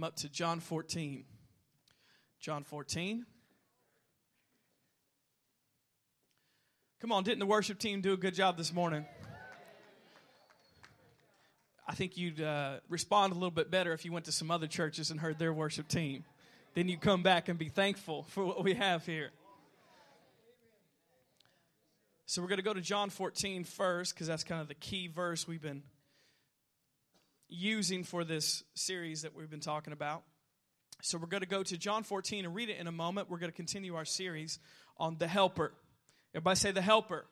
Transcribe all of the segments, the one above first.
I'm up to John 14. John 14. Come on, didn't the worship team do a good job this morning? I think you'd uh, respond a little bit better if you went to some other churches and heard their worship team. Then you come back and be thankful for what we have here. So we're going to go to John 14 first because that's kind of the key verse we've been using for this series that we've been talking about. So we're going to go to John 14 and read it in a moment. We're going to continue our series on the helper. Everybody say the helper. helper.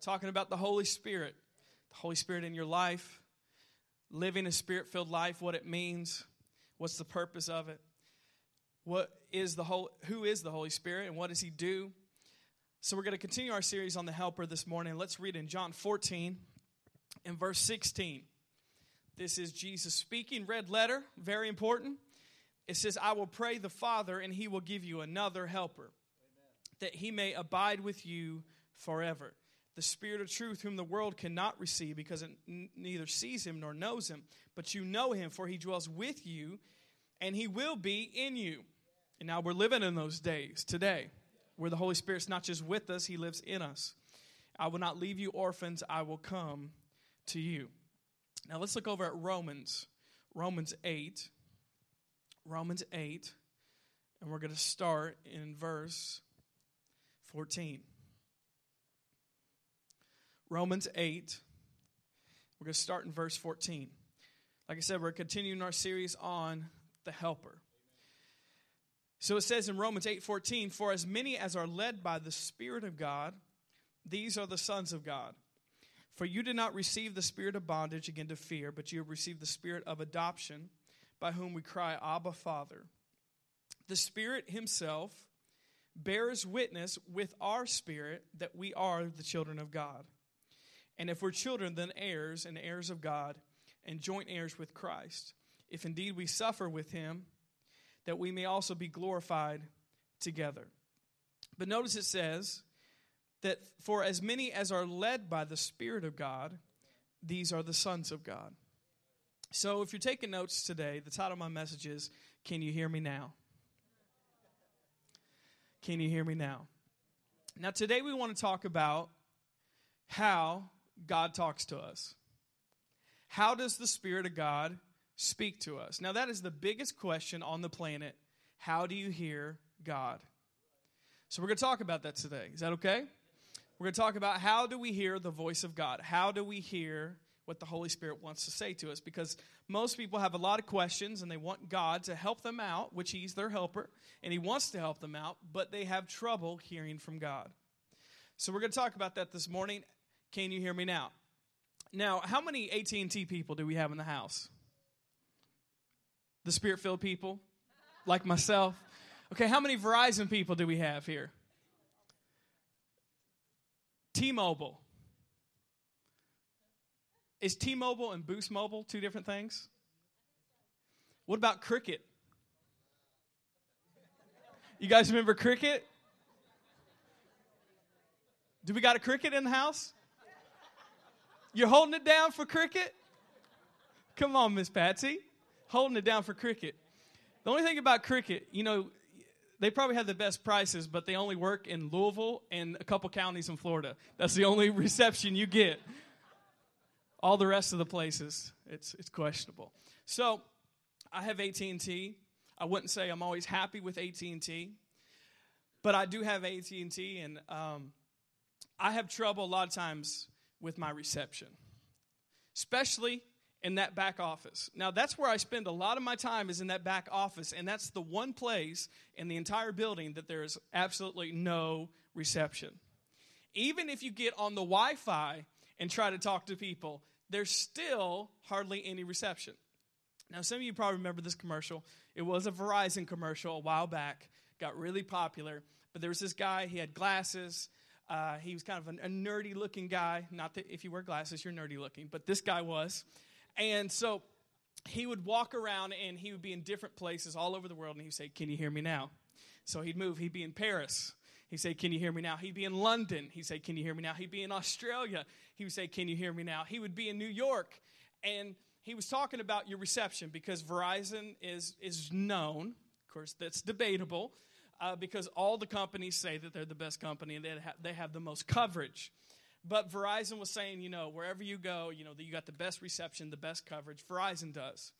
Talking about the Holy Spirit. The Holy Spirit in your life, living a spirit filled life, what it means, what's the purpose of it, what is the whole, who is the Holy Spirit, and what does He do. So we're going to continue our series on the helper this morning. Let's read in John 14 in verse 16. This is Jesus speaking, red letter, very important. It says, I will pray the Father, and he will give you another helper, Amen. that he may abide with you forever. The Spirit of truth, whom the world cannot receive, because it n- neither sees him nor knows him, but you know him, for he dwells with you, and he will be in you. And now we're living in those days today, where the Holy Spirit's not just with us, he lives in us. I will not leave you orphans, I will come to you. Now let's look over at Romans, Romans 8. Romans 8, and we're going to start in verse 14. Romans 8, we're going to start in verse 14. Like I said, we're continuing our series on the helper. So it says in Romans 8:14, "For as many as are led by the Spirit of God, these are the sons of God." For you did not receive the spirit of bondage again to fear, but you have received the spirit of adoption, by whom we cry, Abba, Father. The Spirit Himself bears witness with our spirit that we are the children of God. And if we're children, then heirs and heirs of God, and joint heirs with Christ. If indeed we suffer with Him, that we may also be glorified together. But notice it says, that for as many as are led by the Spirit of God, these are the sons of God. So if you're taking notes today, the title of my message is Can You Hear Me Now? Can you hear me now? Now, today we want to talk about how God talks to us. How does the Spirit of God speak to us? Now, that is the biggest question on the planet. How do you hear God? So, we're going to talk about that today. Is that okay? We're going to talk about how do we hear the voice of God? How do we hear what the Holy Spirit wants to say to us? Because most people have a lot of questions and they want God to help them out, which He's their helper, and He wants to help them out, but they have trouble hearing from God. So we're going to talk about that this morning. Can you hear me now? Now, how many AT&T people do we have in the house? The spirit-filled people, like myself. Okay, how many Verizon people do we have here? T Mobile. Is T Mobile and Boost Mobile two different things? What about Cricket? You guys remember Cricket? Do we got a cricket in the house? You're holding it down for cricket? Come on, Miss Patsy. Holding it down for cricket. The only thing about cricket, you know, they probably have the best prices, but they only work in Louisville and a couple counties in Florida. That's the only reception you get. All the rest of the places, it's it's questionable. So, I have AT&T. I wouldn't say I'm always happy with AT&T, but I do have AT&T, and um, I have trouble a lot of times with my reception, especially in that back office. Now, that's where I spend a lot of my time is in that back office, and that's the one place in the entire building that there is absolutely no reception. Even if you get on the Wi Fi and try to talk to people, there's still hardly any reception. Now, some of you probably remember this commercial. It was a Verizon commercial a while back, got really popular. But there was this guy, he had glasses. Uh, he was kind of a, a nerdy looking guy. Not that if you wear glasses, you're nerdy looking, but this guy was. And so he would walk around and he would be in different places all over the world and he'd say, Can you hear me now? So he'd move. He'd be in Paris. He'd say, Can you hear me now? He'd be in London. He'd say, Can you hear me now? He'd be in Australia. He would say, Can you hear me now? He would be in New York. And he was talking about your reception because Verizon is, is known, of course, that's debatable, uh, because all the companies say that they're the best company and they have, they have the most coverage. But Verizon was saying, you know, wherever you go, you know, that you got the best reception, the best coverage. Verizon does.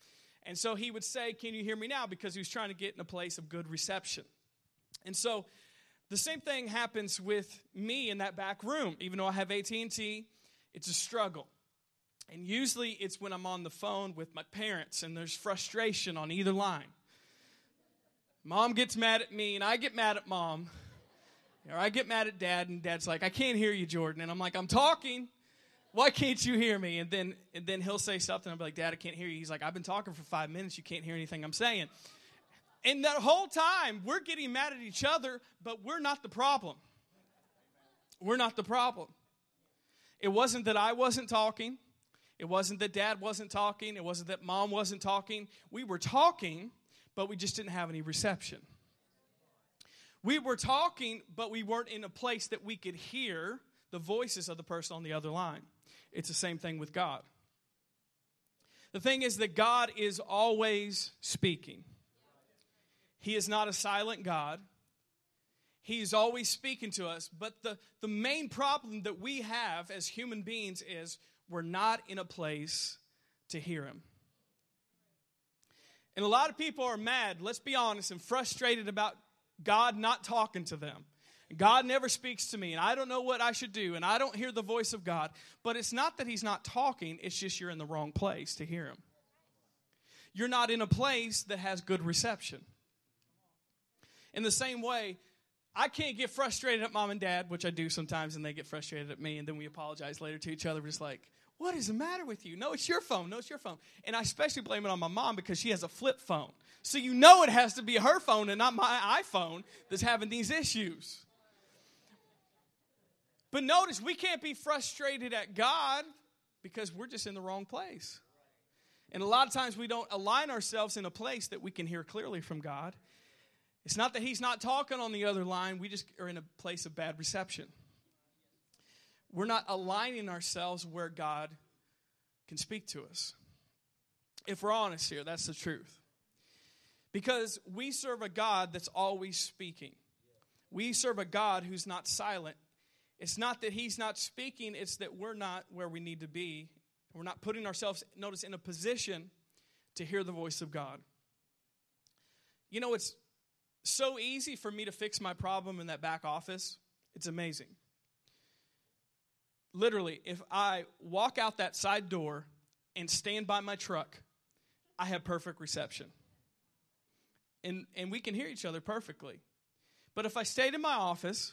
And so he would say, Can you hear me now? Because he was trying to get in a place of good reception. And so the same thing happens with me in that back room. Even though I have AT&T, it's a struggle. And usually it's when I'm on the phone with my parents and there's frustration on either line. Mom gets mad at me and I get mad at mom. Or I get mad at dad and dad's like, I can't hear you, Jordan. And I'm like, I'm talking. Why can't you hear me? And then and then he'll say something. I'm like, Dad, I can't hear you. He's like, I've been talking for five minutes. You can't hear anything I'm saying. And that whole time, we're getting mad at each other, but we're not the problem. We're not the problem. It wasn't that I wasn't talking. It wasn't that dad wasn't talking. It wasn't that mom wasn't talking. We were talking, but we just didn't have any reception. We were talking, but we weren't in a place that we could hear the voices of the person on the other line. It's the same thing with God. The thing is that God is always speaking. He is not a silent God. He's always speaking to us. But the, the main problem that we have as human beings is we're not in a place to hear him. And a lot of people are mad, let's be honest, and frustrated about God not talking to them. God never speaks to me, and I don't know what I should do, and I don't hear the voice of God. But it's not that He's not talking, it's just you're in the wrong place to hear Him. You're not in a place that has good reception. In the same way, I can't get frustrated at mom and dad, which I do sometimes, and they get frustrated at me, and then we apologize later to each other. We're just like, what is the matter with you? No, it's your phone. No, it's your phone. And I especially blame it on my mom because she has a flip phone. So you know it has to be her phone and not my iPhone that's having these issues. But notice we can't be frustrated at God because we're just in the wrong place. And a lot of times we don't align ourselves in a place that we can hear clearly from God. It's not that He's not talking on the other line, we just are in a place of bad reception we're not aligning ourselves where God can speak to us. If we're honest here, that's the truth. Because we serve a God that's always speaking. We serve a God who's not silent. It's not that he's not speaking, it's that we're not where we need to be. We're not putting ourselves, notice, in a position to hear the voice of God. You know, it's so easy for me to fix my problem in that back office. It's amazing literally, if I walk out that side door and stand by my truck, I have perfect reception. And, and we can hear each other perfectly. But if I stayed in my office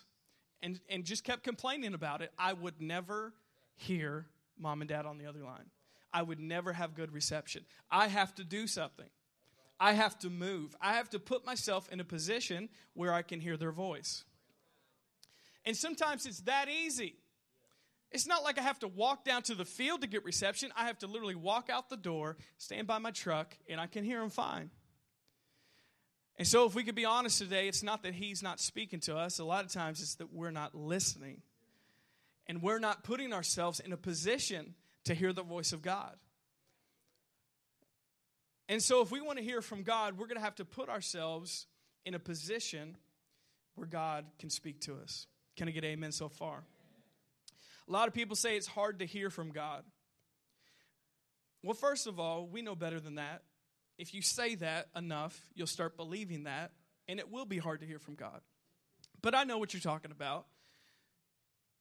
and, and just kept complaining about it, I would never hear mom and dad on the other line. I would never have good reception. I have to do something. I have to move. I have to put myself in a position where I can hear their voice. And sometimes it's that easy. It's not like I have to walk down to the field to get reception. I have to literally walk out the door, stand by my truck, and I can hear him fine. And so, if we could be honest today, it's not that he's not speaking to us. A lot of times, it's that we're not listening. And we're not putting ourselves in a position to hear the voice of God. And so, if we want to hear from God, we're going to have to put ourselves in a position where God can speak to us. Can I get amen so far? A lot of people say it's hard to hear from God. Well, first of all, we know better than that. If you say that enough, you'll start believing that, and it will be hard to hear from God. But I know what you're talking about.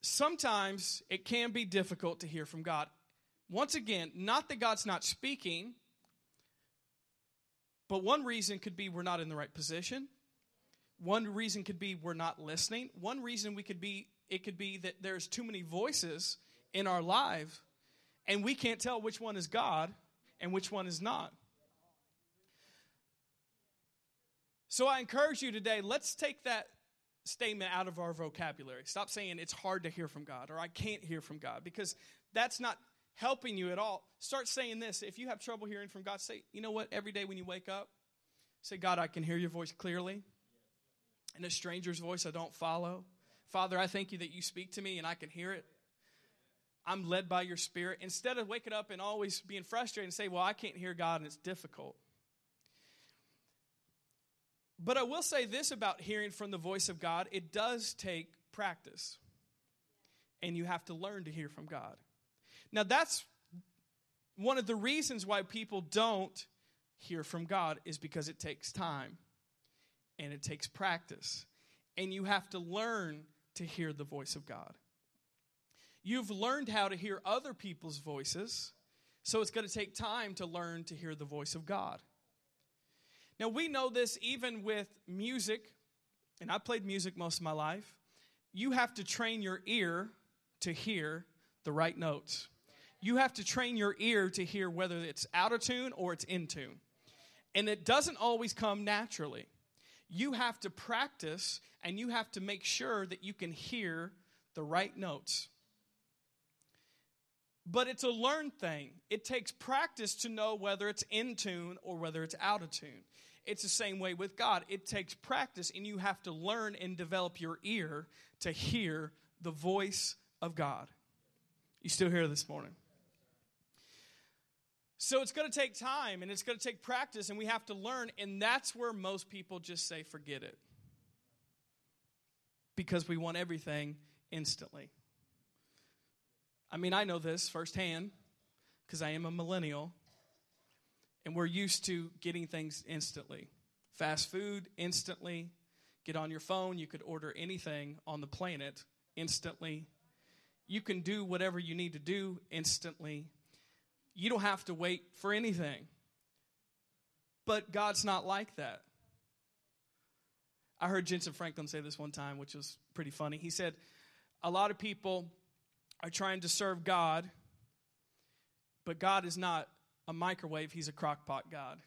Sometimes it can be difficult to hear from God. Once again, not that God's not speaking, but one reason could be we're not in the right position. One reason could be we're not listening. One reason we could be it could be that there's too many voices in our life and we can't tell which one is God and which one is not. So I encourage you today, let's take that statement out of our vocabulary. Stop saying it's hard to hear from God or I can't hear from God because that's not helping you at all. Start saying this. If you have trouble hearing from God, say, you know what, every day when you wake up, say, God, I can hear your voice clearly. And a stranger's voice I don't follow. Father, I thank you that you speak to me and I can hear it. I'm led by your spirit, instead of waking up and always being frustrated and say, Well, I can't hear God and it's difficult. But I will say this about hearing from the voice of God it does take practice. And you have to learn to hear from God. Now, that's one of the reasons why people don't hear from God is because it takes time and it takes practice. And you have to learn to hear the voice of God. You've learned how to hear other people's voices, so it's going to take time to learn to hear the voice of God. Now, we know this even with music, and I played music most of my life. You have to train your ear to hear the right notes. You have to train your ear to hear whether it's out of tune or it's in tune. And it doesn't always come naturally. You have to practice and you have to make sure that you can hear the right notes. But it's a learned thing. It takes practice to know whether it's in tune or whether it's out of tune. It's the same way with God. It takes practice, and you have to learn and develop your ear to hear the voice of God. You still here this morning? So it's going to take time and it's going to take practice, and we have to learn, and that's where most people just say, forget it. Because we want everything instantly. I mean, I know this firsthand because I am a millennial and we're used to getting things instantly. Fast food instantly. Get on your phone, you could order anything on the planet instantly. You can do whatever you need to do instantly. You don't have to wait for anything. But God's not like that. I heard Jentezen Franklin say this one time, which was pretty funny. He said, A lot of people are trying to serve God, but God is not a microwave, He's a crockpot God.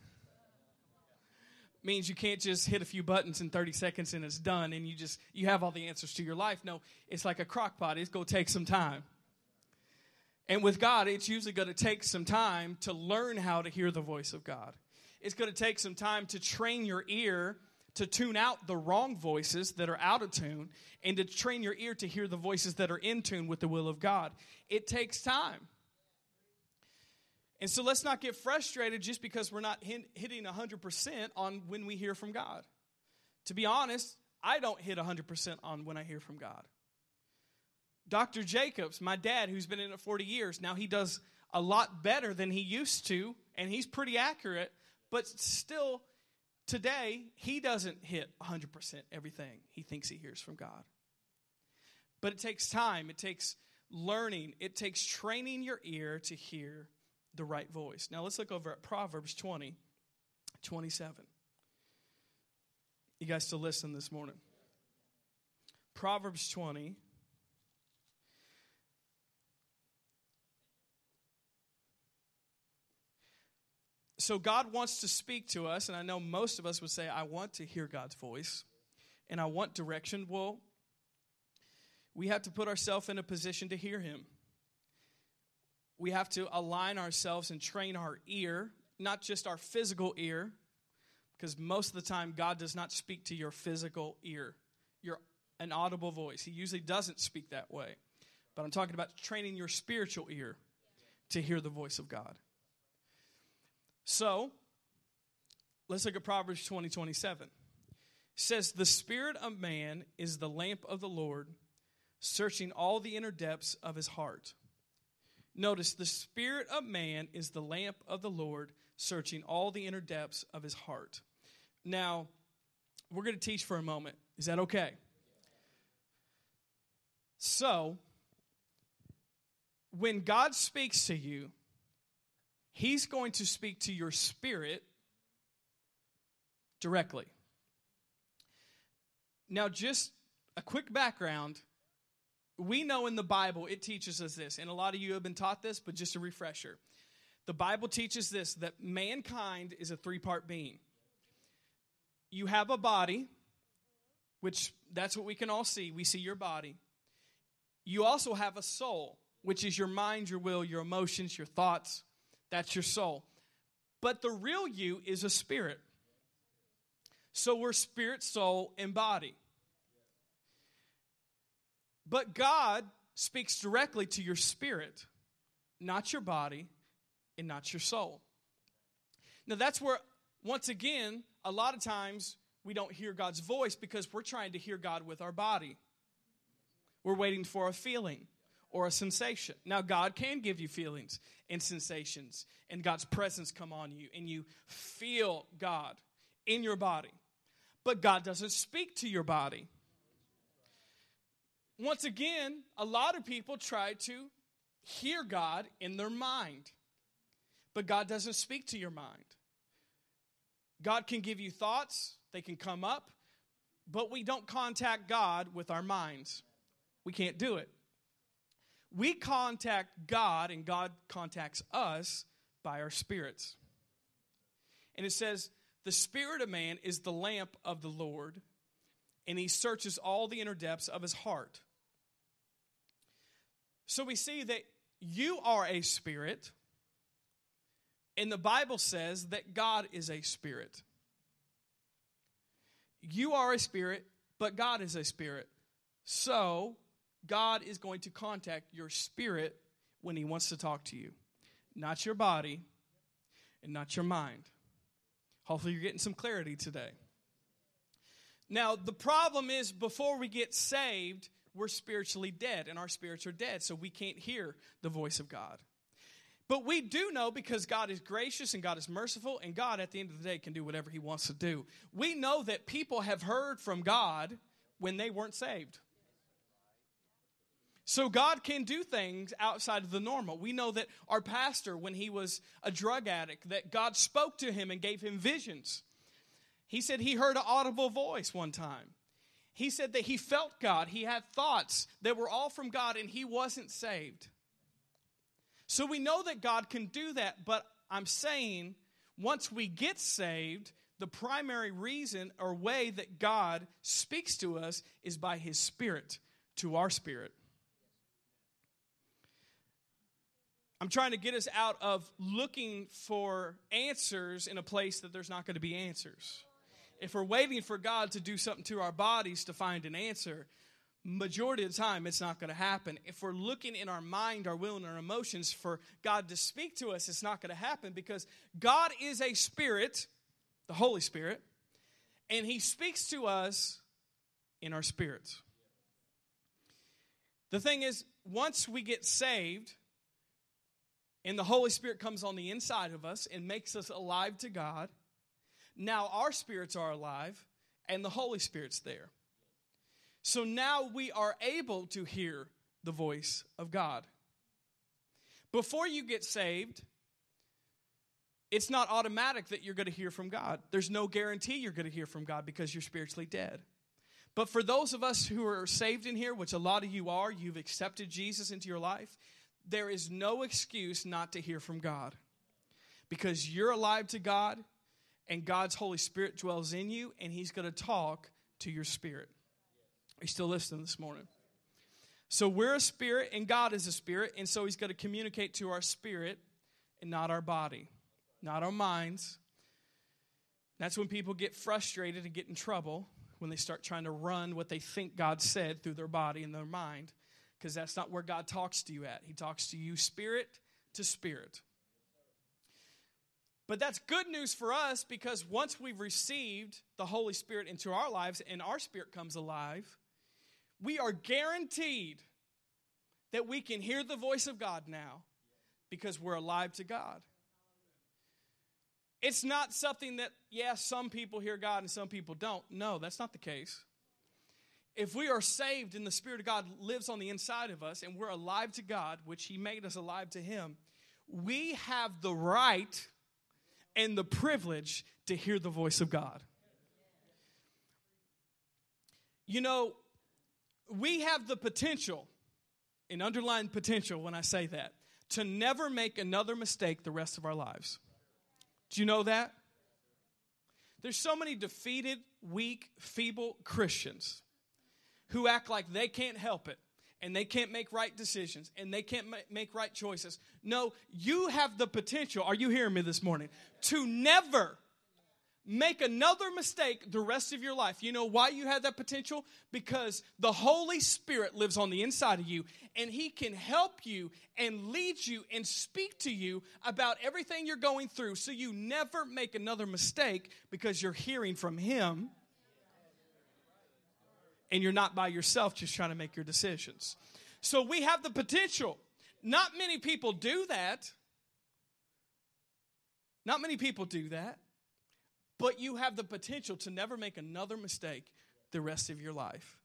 Means you can't just hit a few buttons in 30 seconds and it's done and you just you have all the answers to your life. No, it's like a crock pot. It's to take some time. And with God, it's usually going to take some time to learn how to hear the voice of God. It's going to take some time to train your ear to tune out the wrong voices that are out of tune and to train your ear to hear the voices that are in tune with the will of God. It takes time. And so let's not get frustrated just because we're not hitting 100% on when we hear from God. To be honest, I don't hit 100% on when I hear from God. Dr. Jacobs, my dad, who's been in it 40 years, now he does a lot better than he used to, and he's pretty accurate, but still, today, he doesn't hit 100% everything he thinks he hears from God. But it takes time, it takes learning, it takes training your ear to hear the right voice. Now let's look over at Proverbs 20, 27. You guys still listen this morning? Proverbs 20. So God wants to speak to us, and I know most of us would say, I want to hear God's voice and I want direction. Well, we have to put ourselves in a position to hear Him we have to align ourselves and train our ear, not just our physical ear, because most of the time God does not speak to your physical ear, your an audible voice. He usually doesn't speak that way. But I'm talking about training your spiritual ear to hear the voice of God. So, let's look at Proverbs 20 27. It says, The spirit of man is the lamp of the Lord, searching all the inner depths of his heart. Notice the spirit of man is the lamp of the Lord, searching all the inner depths of his heart. Now, we're going to teach for a moment. Is that okay? So, when God speaks to you, He's going to speak to your spirit directly. Now, just a quick background we know in the Bible it teaches us this, and a lot of you have been taught this, but just a refresher. The Bible teaches this that mankind is a three part being. You have a body, which that's what we can all see. We see your body. You also have a soul, which is your mind, your will, your emotions, your thoughts. That's your soul. But the real you is a spirit. So we're spirit, soul, and body. But God speaks directly to your spirit, not your body and not your soul. Now, that's where, once again, a lot of times we don't hear God's voice because we're trying to hear God with our body. We're waiting for a feeling or a sensation. Now, God can give you feelings and sensations, and God's presence come on you, and you feel God in your body. But God doesn't speak to your body. Once again, a lot of people try to hear God in their mind, but God doesn't speak to your mind. God can give you thoughts, they can come up, but we don't contact God with our minds. We can't do it. We contact God, and God contacts us by our spirits. And it says, The spirit of man is the lamp of the Lord, and he searches all the inner depths of his heart. So we see that you are a spirit, and the Bible says that God is a spirit. You are a spirit, but God is a spirit. So, God is going to contact your spirit when He wants to talk to you, not your body and not your mind. Hopefully, you're getting some clarity today. Now, the problem is before we get saved, we're spiritually dead, and our spirits are dead, so we can't hear the voice of God. But we do know because God is gracious and God is merciful, and God, at the end of the day, can do whatever He wants to do. We know that people have heard from God when they weren't saved. So God can do things outside of the normal. We know that our pastor, when he was a drug addict, that God spoke to him and gave him visions. He said he heard an audible voice one time. He said that he felt God. He had thoughts that were all from God and he wasn't saved. So we know that God can do that, but I'm saying once we get saved, the primary reason or way that God speaks to us is by his spirit to our spirit. I'm trying to get us out of looking for answers in a place that there's not going to be answers. If we're waiting for God to do something to our bodies to find an answer, majority of the time it's not going to happen. If we're looking in our mind, our will, and our emotions for God to speak to us, it's not going to happen because God is a spirit, the Holy Spirit, and He speaks to us in our spirits. The thing is, once we get saved, and the Holy Spirit comes on the inside of us and makes us alive to God. Now our spirits are alive and the Holy Spirit's there. So now we are able to hear the voice of God. Before you get saved, it's not automatic that you're going to hear from God. There's no guarantee you're going to hear from God because you're spiritually dead. But for those of us who are saved in here, which a lot of you are, you've accepted Jesus into your life, there is no excuse not to hear from God because you're alive to God and God's Holy Spirit dwells in you and He's going to talk to your spirit. Are you still listening this morning? So we're a spirit and God is a spirit, and so He's going to communicate to our spirit and not our body, not our minds. That's when people get frustrated and get in trouble when they start trying to run what they think God said through their body and their mind because that's not where God talks to you at. He talks to you spirit to spirit. But that's good news for us because once we've received the Holy Spirit into our lives and our spirit comes alive, we are guaranteed that we can hear the voice of God now because we're alive to God. It's not something that, yes, yeah, some people hear God and some people don't. No, that's not the case if we are saved and the Spirit of God lives on the inside of us and we're alive to God, which He made us alive to Him, we have the right and the privilege to hear the voice of God. You know, we have the potential, an underlying potential when I say that, to never make another mistake the rest of our lives. Do you know that? There's so many defeated, weak, feeble Christians who act like they can't help it and they can't make right decisions and they can't make right choices. No, you have the potential, are you hearing me this morning, to never make another mistake the rest of your life. You know why you have that potential? Because the Holy Spirit lives on the inside of you and He can help you and lead you and speak to you about everything you're going through so you never make another mistake because you're hearing from Him and you're not by yourself just trying to make your decisions. So we have the potential. Not many people do that. Not many people do that. But you have the potential to never make another mistake the rest of your life.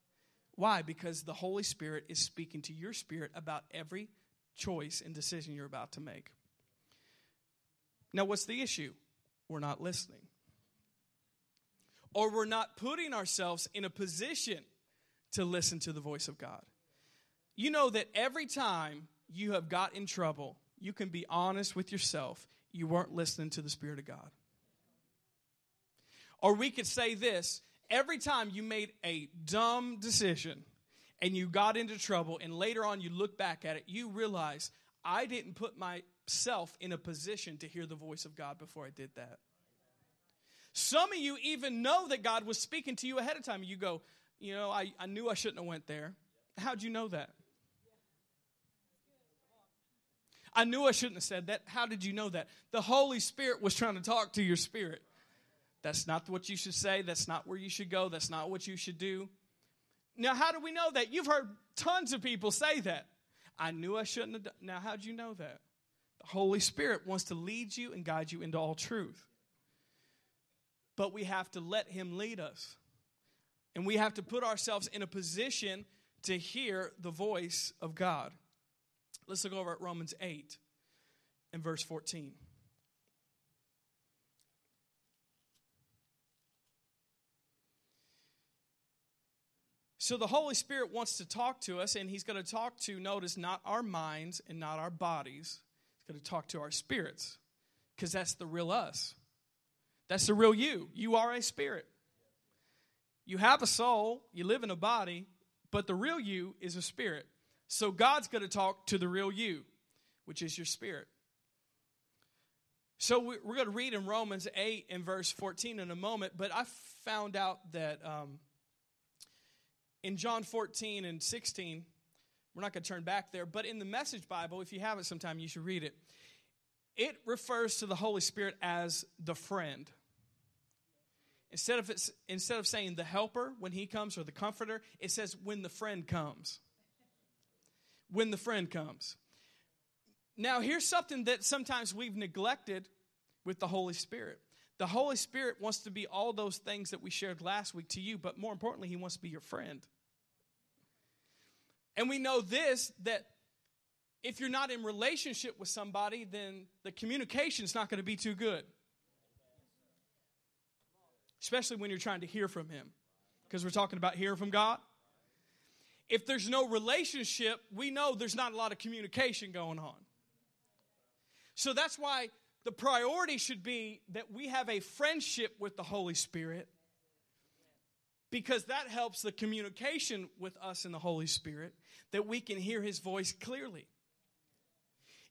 Why? Because the Holy Spirit is speaking to your spirit about every choice and decision you're about to make. Now, what's the issue? We're not listening. Or we're not putting ourselves in a position to listen to the voice of God. You know that every time you have got in trouble, you can be honest with yourself. You weren't listening to the Spirit of God. Or we could say this every time you made a dumb decision and you got into trouble, and later on you look back at it, you realize I didn't put myself in a position to hear the voice of God before I did that. Some of you even know that God was speaking to you ahead of time. You go, you know, I, I knew I shouldn't have went there. How'd you know that? I knew I shouldn't have said that. How did you know that? The Holy Spirit was trying to talk to your spirit. That's not what you should say. That's not where you should go. That's not what you should do. Now, how do we know that? You've heard tons of people say that. I knew I shouldn't have done. Now, how'd you know that? The Holy Spirit wants to lead you and guide you into all truth. But we have to let Him lead us. And we have to put ourselves in a position to hear the voice of God. Let's look over at Romans 8 and verse 14. So the Holy Spirit wants to talk to us, and He's going to talk to, notice, not our minds and not our bodies. He's going to talk to our spirits because that's the real us. That's the real you. You are a spirit. You have a soul, you live in a body, but the real you is a spirit. So God's going to talk to the real you, which is your spirit. So we're going to read in Romans 8 and verse 14 in a moment, but I found out that. Um, in John 14 and 16, we're not going to turn back there, but in the Message Bible, if you have it sometime, you should read it. It refers to the Holy Spirit as the friend. Instead of, instead of saying the helper when he comes or the comforter, it says when the friend comes. When the friend comes. Now, here's something that sometimes we've neglected with the Holy Spirit. The Holy Spirit wants to be all those things that we shared last week to you, but more importantly, He wants to be your friend. And we know this that if you're not in relationship with somebody, then the communication is not going to be too good. Especially when you're trying to hear from Him, because we're talking about hearing from God. If there's no relationship, we know there's not a lot of communication going on. So that's why the priority should be that we have a friendship with the Holy Spirit because that helps the communication with us and the Holy Spirit that we can hear His voice clearly.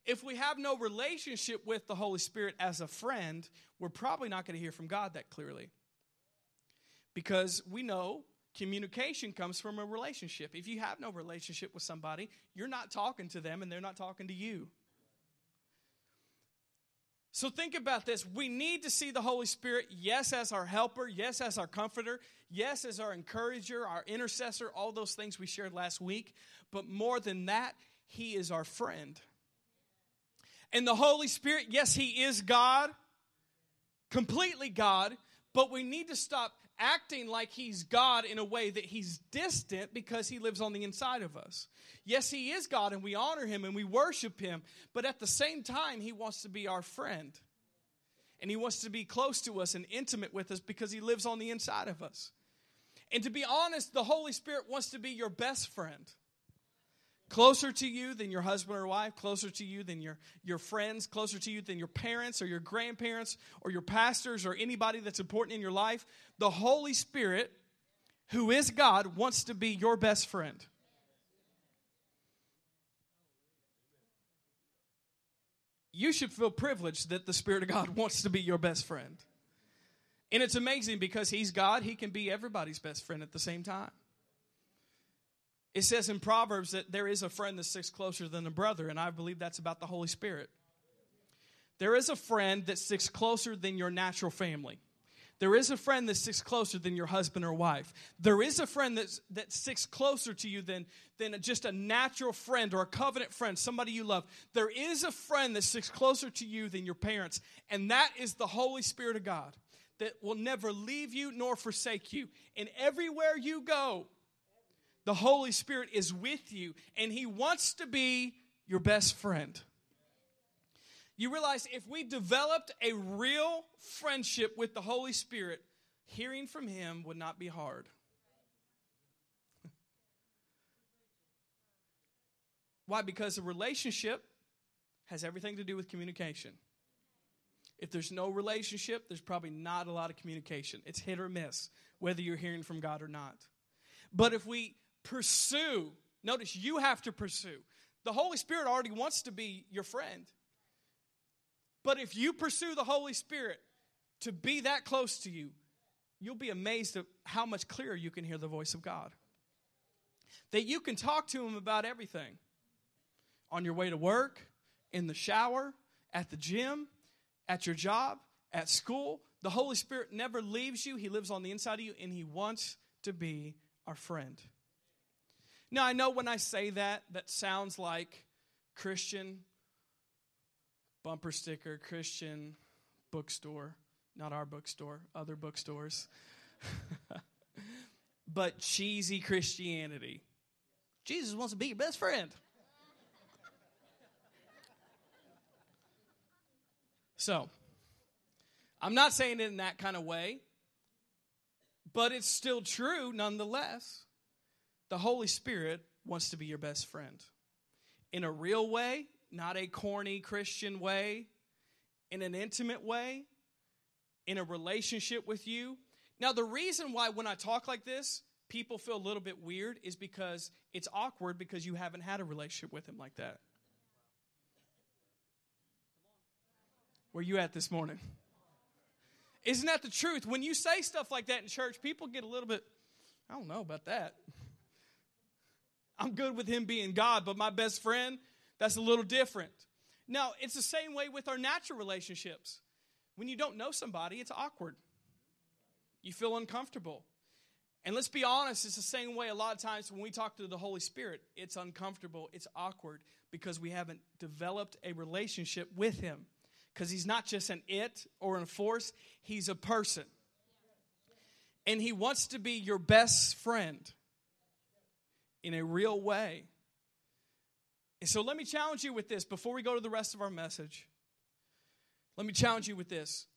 If we have no relationship with the Holy Spirit as a friend, we're probably not going to hear from God that clearly. Because we know communication comes from a relationship. If you have no relationship with somebody, you're not talking to them and they're not talking to you. So think about this. We need to see the Holy Spirit, yes, as our helper, yes, as our comforter, yes, as our encourager, our intercessor, all those things we shared last week. But more than that, He is our friend. And the Holy Spirit, yes, He is God, completely God, but we need to stop acting like he's God in a way that he's distant because he lives on the inside of us. Yes, he is God and we honor him and we worship him, but at the same time, he wants to be our friend. And he wants to be close to us and intimate with us because he lives on the inside of us. And to be honest, the Holy Spirit wants to be your best friend closer to you than your husband or wife, closer to you than your, your friends, closer to you than your parents or your grandparents or your pastors or anybody that's important in your life. The Holy Spirit, who is God, wants to be your best friend. You should feel privileged that the Spirit of God wants to be your best friend. And it's amazing because he's God, he can be everybody's best friend at the same time. It says in Proverbs that there is a friend that sticks closer than a brother, and I believe that's about the Holy Spirit. There is a friend that sticks closer than your natural family. There is a friend that sticks closer than your husband or wife. There is a friend that's, that sticks closer to you than, than just a natural friend or a covenant friend, somebody you love. There is a friend that sticks closer to you than your parents, and that is the Holy Spirit of God that will never leave you nor forsake you. And everywhere you go, the Holy Spirit is with you, and He wants to be your best friend. You realize if we developed a real friendship with the Holy Spirit, hearing from Him would not be hard. Why? Because a relationship has everything to do with communication. If there's no relationship, there's probably not a lot of communication. It's hit or miss, whether you're hearing from God or not. But if we pursue, notice you have to pursue. The Holy Spirit already wants to be your friend. But if you pursue the Holy Spirit to be that close to you, you'll be amazed at how much clearer you can hear the voice of God. That you can talk to Him about everything on your way to work, in the shower, at the gym, at your job, at school. The Holy Spirit never leaves you, He lives on the inside of you, and He wants to be our friend. Now, I know when I say that, that sounds like Christian bumper sticker, Christian bookstore, not our bookstore, other bookstores, but cheesy Christianity. Jesus wants to be your best friend. So, I'm not saying it in that kind of way, but it's still true nonetheless. The Holy Spirit wants to be your best friend in a real way, not a corny Christian way, in an intimate way, in a relationship with you. Now, the reason why when I talk like this, people feel a little bit weird is because it's awkward because you haven't had a relationship with Him like that. Where you at this morning? Isn't that the truth? When you say stuff like that in church, people get a little bit, I don't know about that. I'm good with him being God, but my best friend, that's a little different. Now, it's the same way with our natural relationships. When you don't know somebody, it's awkward. You feel uncomfortable. And let's be honest, it's the same way a lot of times when we talk to the Holy Spirit, it's uncomfortable, it's awkward because we haven't developed a relationship with Him because he's not just an it or a force, he's a person. And he wants to be your best friend in a real way. And so let me challenge you with this before we go to the rest of our message. Let me challenge you with this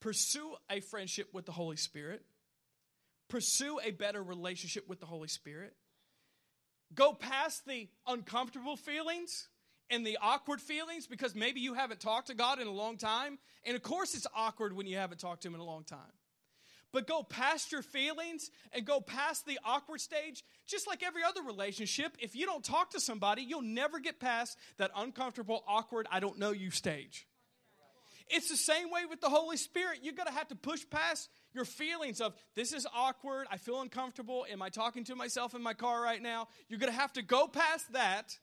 pursue a friendship with the Holy Spirit, pursue a better relationship with the Holy Spirit. Go past the uncomfortable feelings and the awkward feelings because maybe you haven't talked to God in a long time. And of course, it's awkward when you haven't talked to Him in a long time. But go past your feelings and go past the awkward stage. Just like every other relationship, if you don't talk to somebody, you'll never get past that uncomfortable, awkward, I don't know you stage. It's the same way with the Holy Spirit. You're going to have to push past your feelings of this is awkward, I feel uncomfortable, am I talking to myself in my car right now? You're going to have to go past that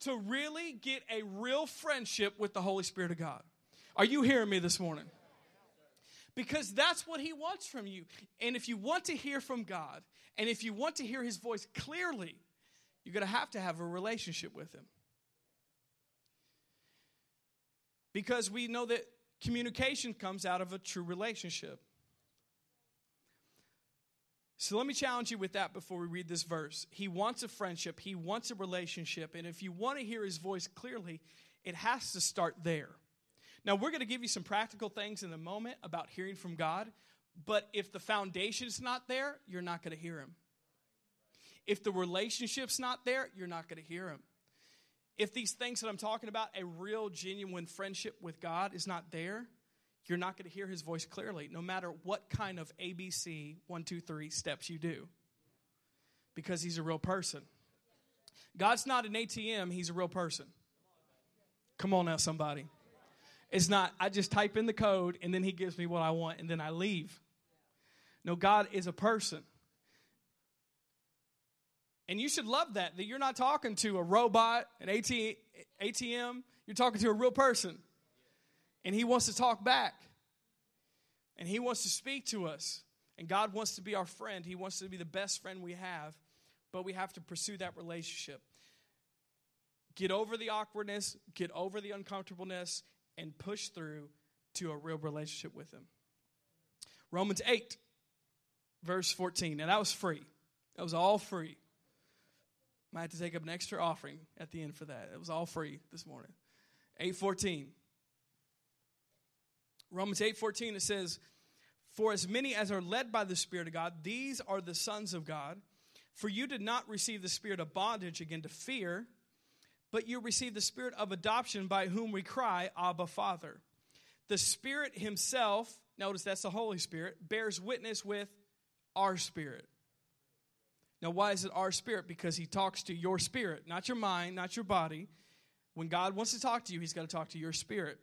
to really get a real friendship with the Holy Spirit of God. Are you hearing me this morning? Because that's what He wants from you. And if you want to hear from God, and if you want to hear His voice clearly, you're going to have to have a relationship with Him. Because we know that communication comes out of a true relationship. So let me challenge you with that before we read this verse. He wants a friendship, he wants a relationship, and if you want to hear his voice clearly, it has to start there. Now, we're going to give you some practical things in a moment about hearing from God, but if the foundation's not there, you're not going to hear him. If the relationship's not there, you're not going to hear him. If these things that I'm talking about, a real, genuine friendship with God, is not there, you're not going to hear his voice clearly, no matter what kind of ABC, one, two, three steps you do, because he's a real person. God's not an ATM, he's a real person. Come on now, somebody. It's not, I just type in the code and then he gives me what I want and then I leave. No, God is a person. And you should love that, that you're not talking to a robot, an ATM, you're talking to a real person. And He wants to talk back. And He wants to speak to us. And God wants to be our friend. He wants to be the best friend we have. But we have to pursue that relationship. Get over the awkwardness, get over the uncomfortableness, and push through to a real relationship with Him. Romans 8, verse 14. Now, that was free. That was all free. Might have to take up an extra offering at the end for that. It was all free this morning. 814. Romans 8:14 it says, "For as many as are led by the Spirit of God, these are the sons of God. For you did not receive the spirit of bondage again to fear, but you receive the spirit of adoption by whom we cry, Abba, Father. The Spirit Himself, notice that's the Holy Spirit, bears witness with our spirit. Now, why is it our spirit? Because He talks to your spirit, not your mind, not your body. When God wants to talk to you, He's got to talk to your spirit.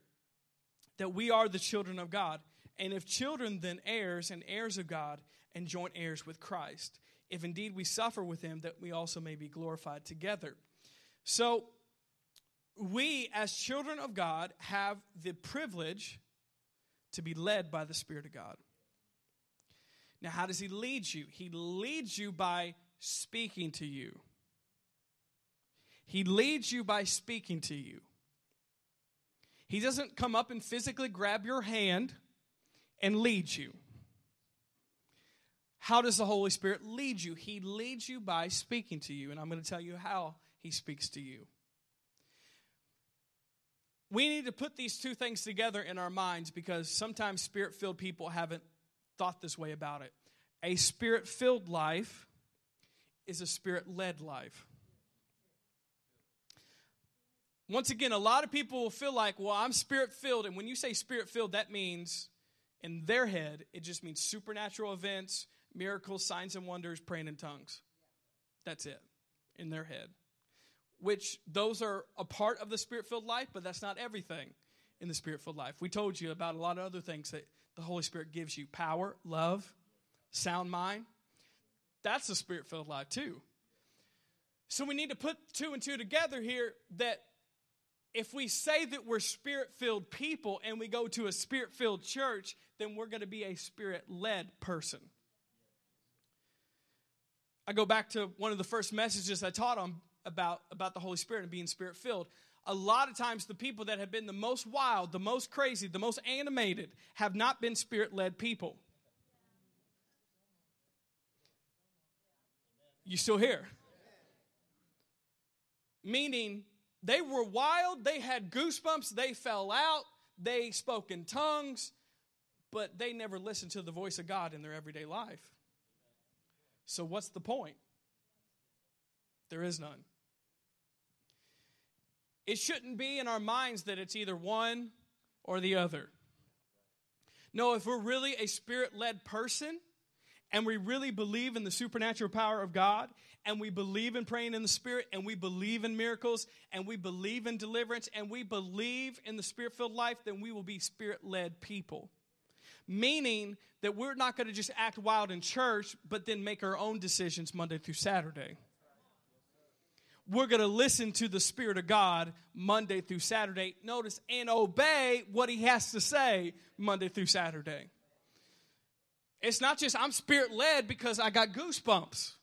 That we are the children of God. And if children, then heirs and heirs of God and joint heirs with Christ. If indeed we suffer with Him, that we also may be glorified together. So, we, as children of God, have the privilege to be led by the Spirit of God. Now, how does He lead you? He leads you by speaking to you. He leads you by speaking to you. He doesn't come up and physically grab your hand and lead you. How does the Holy Spirit lead you? He leads you by speaking to you, and I'm going to tell you how He speaks to you. We need to put these two things together in our minds because sometimes spirit filled people haven't thought this way about it. A spirit filled life is a spirit led life. Once again, a lot of people will feel like, well, I'm spirit filled. And when you say spirit filled, that means in their head, it just means supernatural events, miracles, signs, and wonders, praying in tongues. That's it in their head which those are a part of the spirit filled life, but that's not everything in the spirit filled life. We told you about a lot of other things that the Holy Spirit gives you power, love, sound mind. That's the spirit filled life too. So we need to put two and two together here that if we say that we're spirit filled people and we go to a spirit filled church, then we're going to be a spirit led person. I go back to one of the first messages I taught on about, about the Holy Spirit and being spirit filled. A lot of times, the people that have been the most wild, the most crazy, the most animated have not been spirit led people. You still here? Meaning, they were wild, they had goosebumps, they fell out, they spoke in tongues, but they never listened to the voice of God in their everyday life. So, what's the point? There is none. It shouldn't be in our minds that it's either one or the other. No, if we're really a spirit led person and we really believe in the supernatural power of God and we believe in praying in the Spirit and we believe in miracles and we believe in deliverance and we believe in the spirit filled life, then we will be spirit led people. Meaning that we're not going to just act wild in church, but then make our own decisions Monday through Saturday we're going to listen to the Spirit of God Monday through Saturday. Notice, and obey what He has to say Monday through Saturday. It's not just I'm spirit led because I got goosebumps.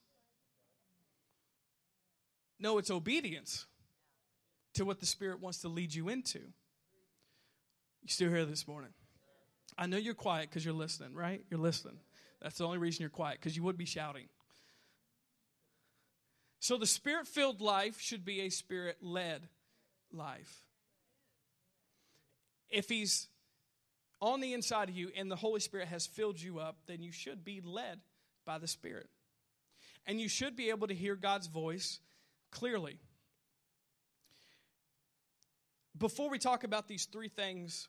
No, it's obedience to what the Spirit wants to lead you into. You still here this morning? I know you're quiet because you're listening, right? You're listening. That's the only reason you're quiet because you would be shouting. So the spirit filled life should be a spirit led life. If he's on the inside of you and the Holy Spirit has filled you up, then you should be led by the Spirit. And you should be able to hear God's voice clearly. Before we talk about these three things,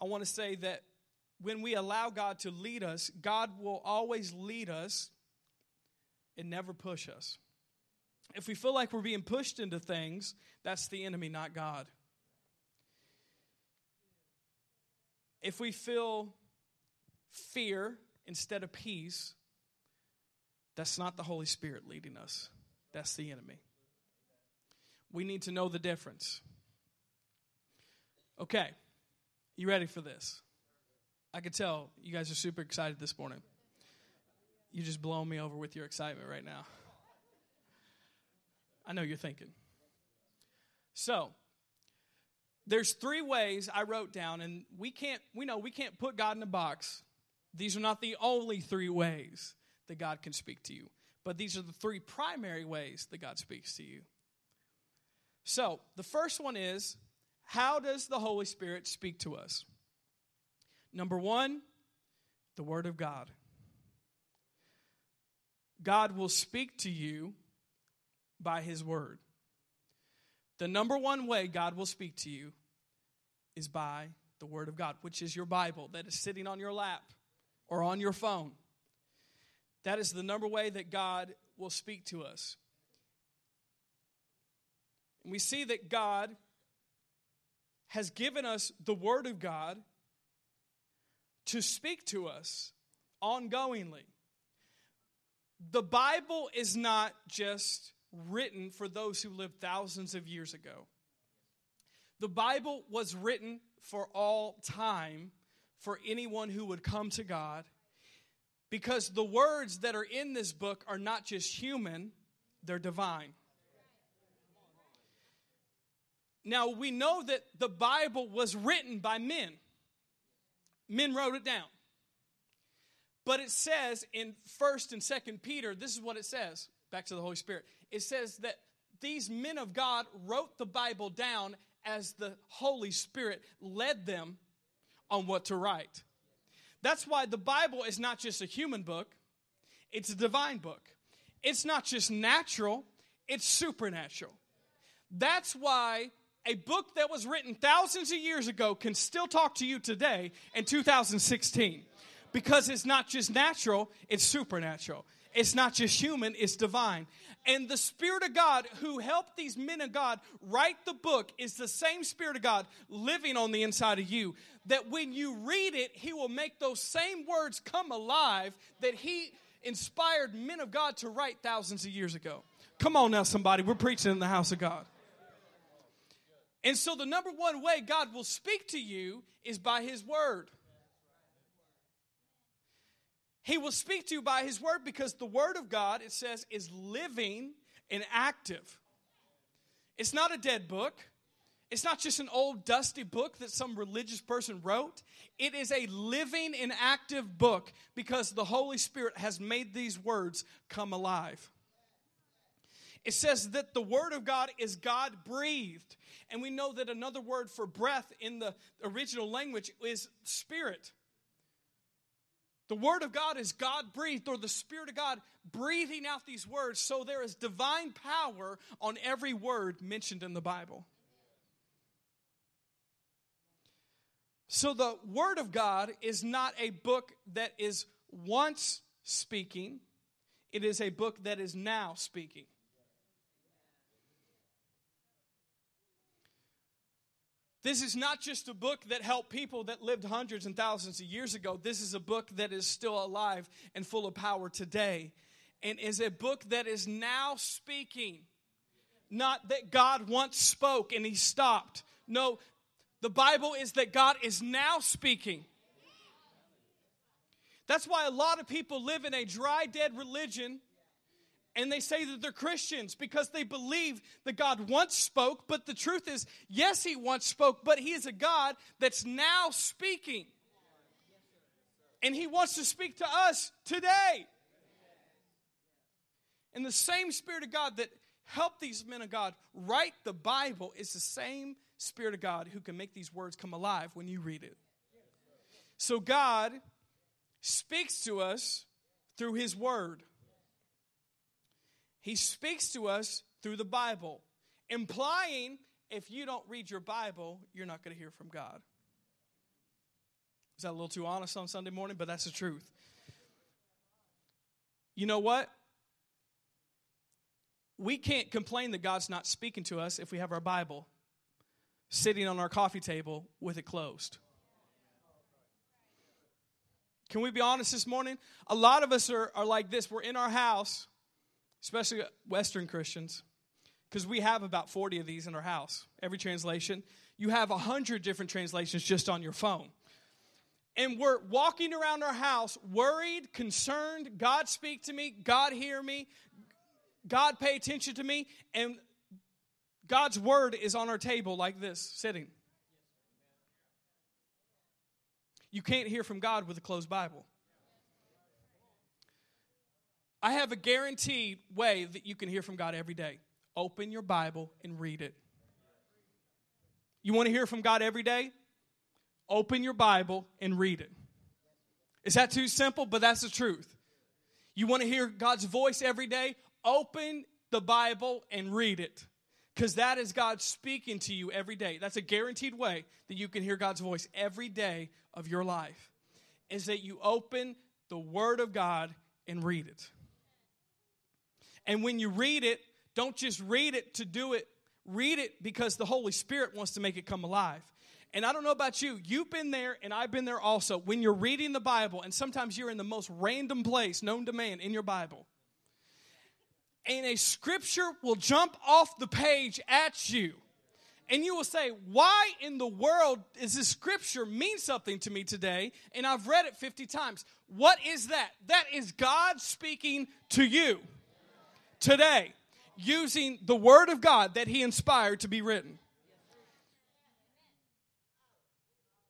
I want to say that when we allow God to lead us, God will always lead us and never push us. If we feel like we're being pushed into things, that's the enemy, not God. If we feel fear instead of peace, that's not the Holy Spirit leading us, that's the enemy. We need to know the difference. Okay, you ready for this? I can tell you guys are super excited this morning. You just blowing me over with your excitement right now. I know you're thinking. So, there's three ways I wrote down, and we can't, we know we can't put God in a box. These are not the only three ways that God can speak to you, but these are the three primary ways that God speaks to you. So, the first one is how does the Holy Spirit speak to us? Number one, the Word of God. God will speak to you by His Word. The number one way God will speak to you is by the Word of God, which is your Bible that is sitting on your lap or on your phone. That is the number way that God will speak to us. And we see that God has given us the Word of God to speak to us ongoingly. The Bible is not just written for those who lived thousands of years ago. The Bible was written for all time for anyone who would come to God because the words that are in this book are not just human, they're divine. Now, we know that the Bible was written by men, men wrote it down. But it says in 1st and 2nd Peter, this is what it says, back to the Holy Spirit. It says that these men of God wrote the Bible down as the Holy Spirit led them on what to write. That's why the Bible is not just a human book, it's a divine book. It's not just natural, it's supernatural. That's why a book that was written thousands of years ago can still talk to you today in 2016 because it's not just natural, it's supernatural. It's not just human, it's divine. And the Spirit of God who helped these men of God write the book is the same Spirit of God living on the inside of you. That when you read it, He will make those same words come alive that He inspired men of God to write thousands of years ago. Come on now, somebody. We're preaching in the house of God. And so, the number one way God will speak to you is by His Word. He will speak to you by His Word because the Word of God, it says, is living and active. It's not a dead book. It's not just an old dusty book that some religious person wrote. It is a living and active book because the Holy Spirit has made these words come alive. It says that the Word of God is God breathed. And we know that another word for breath in the original language is spirit. The Word of God is God breathed, or the Spirit of God breathing out these words. So there is divine power on every word mentioned in the Bible. So the Word of God is not a book that is once speaking, it is a book that is now speaking. This is not just a book that helped people that lived hundreds and thousands of years ago. This is a book that is still alive and full of power today. And is a book that is now speaking. Not that God once spoke and he stopped. No, the Bible is that God is now speaking. That's why a lot of people live in a dry, dead religion and they say that they're Christians because they believe that God once spoke, but the truth is, yes, He once spoke, but He is a God that's now speaking. And He wants to speak to us today. And the same Spirit of God that helped these men of God write the Bible is the same Spirit of God who can make these words come alive when you read it. So God speaks to us through His Word. He speaks to us through the Bible, implying if you don't read your Bible, you're not going to hear from God. Is that a little too honest on Sunday morning? But that's the truth. You know what? We can't complain that God's not speaking to us if we have our Bible sitting on our coffee table with it closed. Can we be honest this morning? A lot of us are, are like this. We're in our house, especially Western Christians, because we have about 40 of these in our house, every translation. You have 100 different translations just on your phone. And we're walking around our house worried, concerned. God speak to me. God hear me. God pay attention to me. And God's word is on our table like this, sitting. You can't hear from God with a closed Bible. I have a guaranteed way that you can hear from God every day. Open your Bible and read it. You want to hear from God every day? Open your Bible and read it. Is that too simple? But that's the truth. You want to hear God's voice every day? Open the Bible and read it because that is God speaking to you every day. That's a guaranteed way that you can hear God's voice every day of your life. Is that you open the Word of God and read it. And when you read it, don't just read it to do it, read it because the Holy Spirit wants to make it come alive. And I don't know about you, you've been there and I've been there also. When you're reading the Bible, and sometimes you're in the most random place known to man in your Bible, and a scripture will jump off the page at you. And you will say, Why in the world does this scripture mean something to me today? And I've read it 50 times. What is that? That is God speaking to you today using the word of God that He inspired to be written.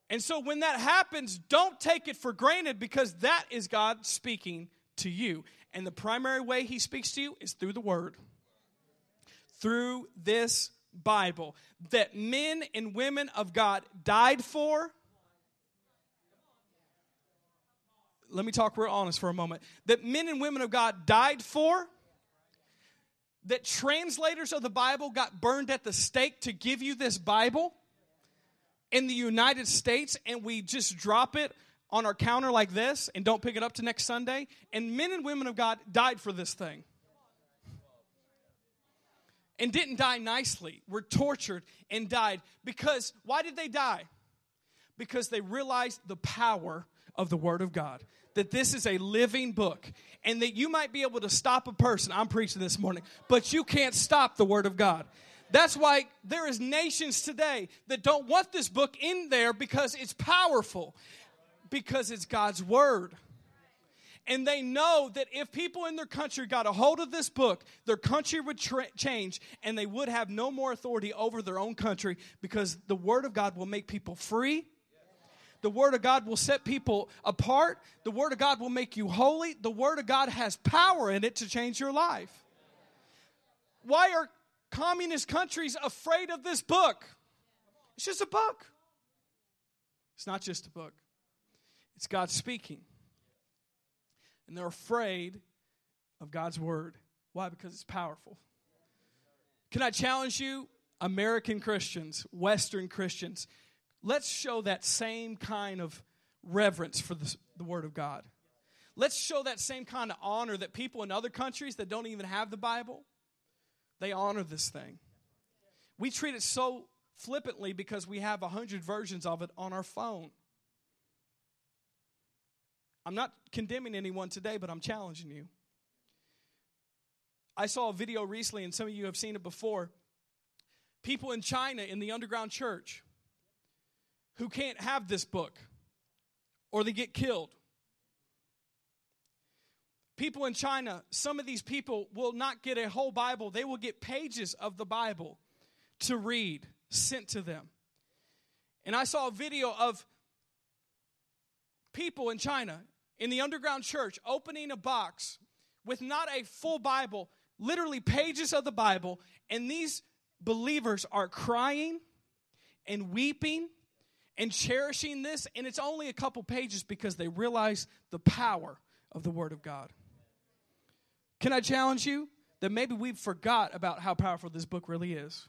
And so when that happens, don't take it for granted because that is God speaking to you. And the primary way he speaks to you is through the word, through this Bible that men and women of God died for. Let me talk real honest for a moment. That men and women of God died for. That translators of the Bible got burned at the stake to give you this Bible in the United States, and we just drop it on our counter like this and don't pick it up to next Sunday. And men and women of God died for this thing. And didn't die nicely, were tortured and died. Because, why did they die? Because they realized the power of the Word of God. That this is a living book. And that you might be able to stop a person. I'm preaching this morning, but you can't stop the Word of God. That's why there is nations today that don't want this book in there because it's powerful because it's God's word. And they know that if people in their country got a hold of this book, their country would tra- change and they would have no more authority over their own country because the Word of God will make people free. The Word of God will set people apart. The Word of God will make you holy. The Word of God has power in it to change your life. Why are communist countries afraid of this book? It's just a book. It's not just a book. It's God speaking. And they're afraid of God's word. Why? Because it's powerful. Can I challenge you, American Christians, Western Christians? Let's show that same kind of reverence for the, the Word of God. Let's show that same kind of honor that people in other countries that don't even have the Bible, they honor this thing. We treat it so flippantly because we have a hundred versions of it on our phone. I'm not condemning anyone today, but I'm challenging you. I saw a video recently, and some of you have seen it before. People in China in the underground church who can't have this book or they get killed. People in China, some of these people will not get a whole Bible, they will get pages of the Bible to read sent to them. And I saw a video of people in China in the underground church opening a box with not a full Bible, literally pages of the Bible, and these believers are crying and weeping and cherishing this, and it's only a couple pages because they realize the power of the Word of God. Can I challenge you that maybe we forgot about how powerful this book really is?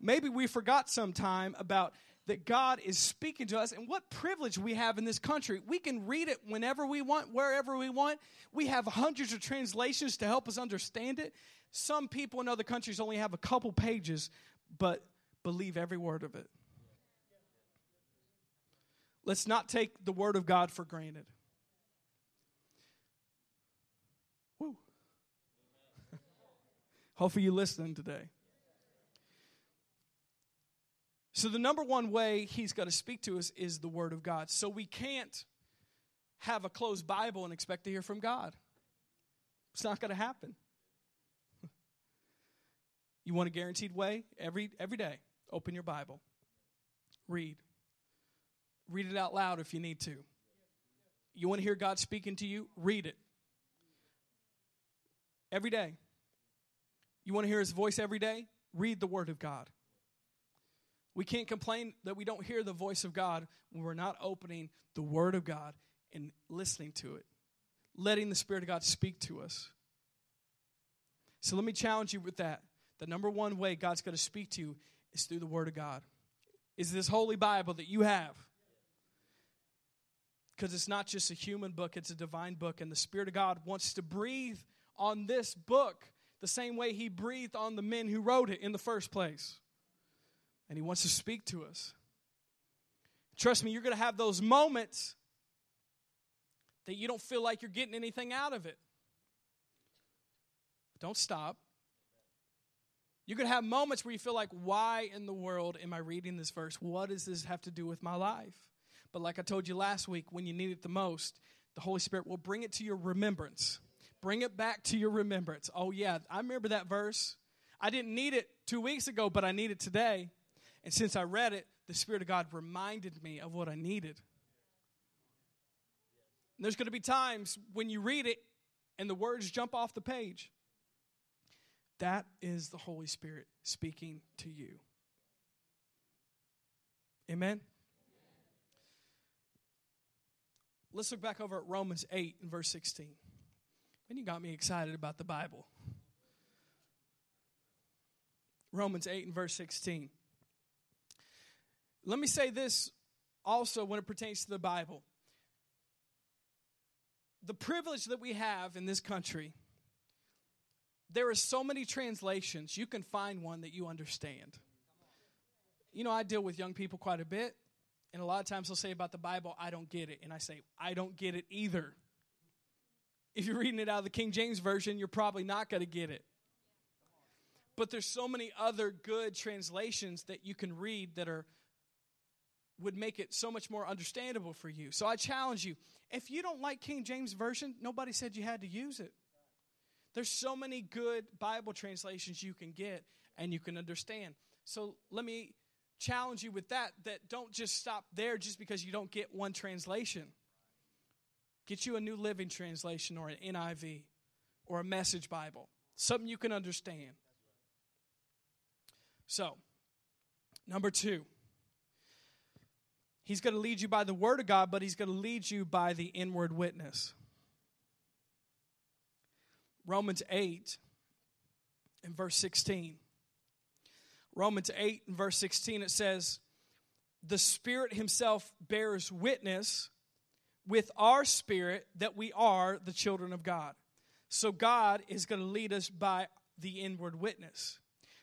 Maybe we forgot sometime about that God is speaking to us and what privilege we have in this country. We can read it whenever we want, wherever we want. We have hundreds of translations to help us understand it. Some people in other countries only have a couple pages, but believe every word of it. Let's not take the Word of God for granted. Woo. Hopefully, you're listening today. So, the number one way he's going to speak to us is the Word of God. So, we can't have a closed Bible and expect to hear from God. It's not going to happen. You want a guaranteed way? Every, every day, open your Bible, read, Read it out loud if you need to. You want to hear God speaking to you? Read it. Every day. You want to hear His voice every day? Read the Word of God. We can't complain that we don't hear the voice of God when we're not opening the Word of God and listening to it, letting the Spirit of God speak to us. So let me challenge you with that. The number one way God's going to speak to you is through the Word of God. Is this Holy Bible that you have? Because it's not just a human book, it's a divine book, and the Spirit of God wants to breathe on this book the same way He breathed on the men who wrote it in the first place. And He wants to speak to us. Trust me, you're going to have those moments that you don't feel like you're getting anything out of it. Don't stop. You're going to have moments where you feel like, why in the world am I reading this verse? What does this have to do with my life? But like I told you last week, when you need it the most, the Holy Spirit will bring it to your remembrance. Bring it back to your remembrance. Oh, yeah, I remember that verse. I didn't need it two weeks ago, but I need it today. And since I read it, the Spirit of God reminded me of what I needed. And there's going to be times when you read it and the words jump off the page. That is the Holy Spirit speaking to you. Amen? Let's look back over at Romans 8 and verse 16. And you got me excited about the Bible. Romans 8 and verse 16. Let me say this also when it pertains to the Bible. The privilege that we have in this country there are so many translations. You can find one that you understand. You know, I deal with young people quite a bit, and a lot of times they'll say about the Bible, I don't get it. And I say, I don't get it either. If you're reading it out of the King James Version, you're probably not going to get it. But there's so many other good translations that you can read that are would make it so much more understandable for you. So I challenge you. If you don't like King James Version, nobody said you had to use it. There's so many good Bible translations you can get and you can understand. So let me challenge you with that that don't just stop there just because you don't get one translation. Get you a New Living Translation or an NIV or a Message Bible, something you can understand. So, number two, he's going to lead you by the Word of God, but he's going to lead you by the inward witness. Romans 8 and verse 16. Romans 8 and verse 16, it says, The Spirit Himself bears witness with our spirit that we are the children of God. So God is going to lead us by the inward witness.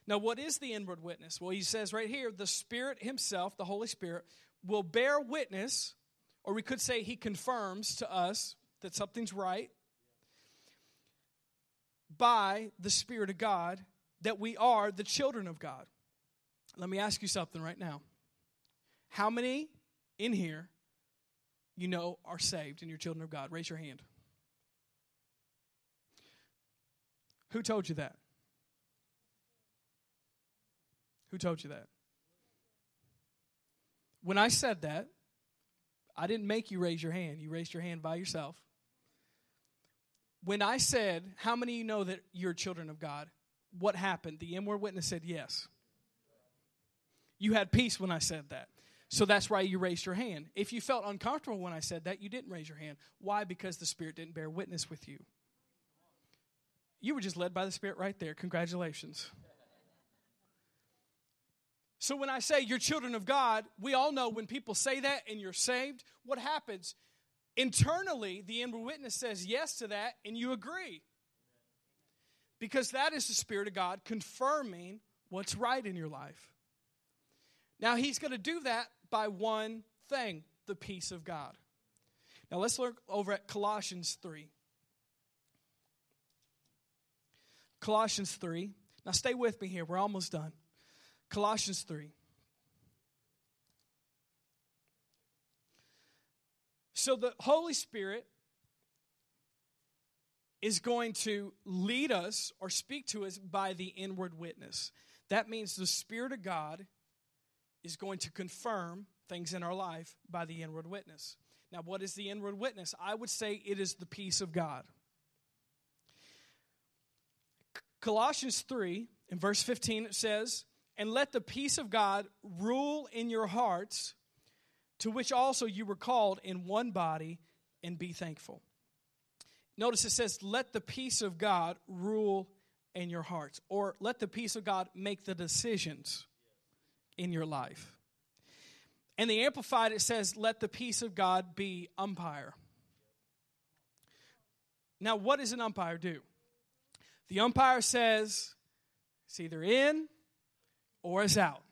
Now, what is the inward witness? Well, he says right here, the Spirit Himself, the Holy Spirit, will bear witness, or we could say He confirms to us that something's right by the Spirit of God that we are the children of God. Let me ask you something right now. How many in here you know are saved and you're children of God? Raise your hand. Who told you that? Who told you that? When I said that, I didn't make you raise your hand. You raised your hand by yourself when I said, How many of you know that you're children of God? What happened? The inward witness said yes. You had peace when I said that. So that's why you raised your hand. If you felt uncomfortable when I said that, you didn't raise your hand. Why? Because the Spirit didn't bear witness with you. You were just led by the Spirit right there. Congratulations. So when I say you're children of God, we all know when people say that and you're saved, what happens? Internally, the inward witness says yes to that, and you agree. Because that is the Spirit of God confirming what's right in your life. Now, He's going to do that by one thing the peace of God. Now, let's look over at Colossians 3. Colossians 3. Now stay with me here. We're almost done. Colossians 3. So the Holy Spirit is going to lead us or speak to us by the inward witness. That means the Spirit of God is going to confirm things in our life by the inward witness. Now, what is the inward witness? I would say it is the peace of God. Colossians 3, in verse 15, it says, And let the peace of God rule in your hearts, to which also you were called in one body, and be thankful. Notice it says, Let the peace of God rule in your hearts, or let the peace of God make the decisions in your life. And the Amplified, it says, Let the peace of God be umpire. Now, what does an umpire do? The umpire says it's either in or it's out.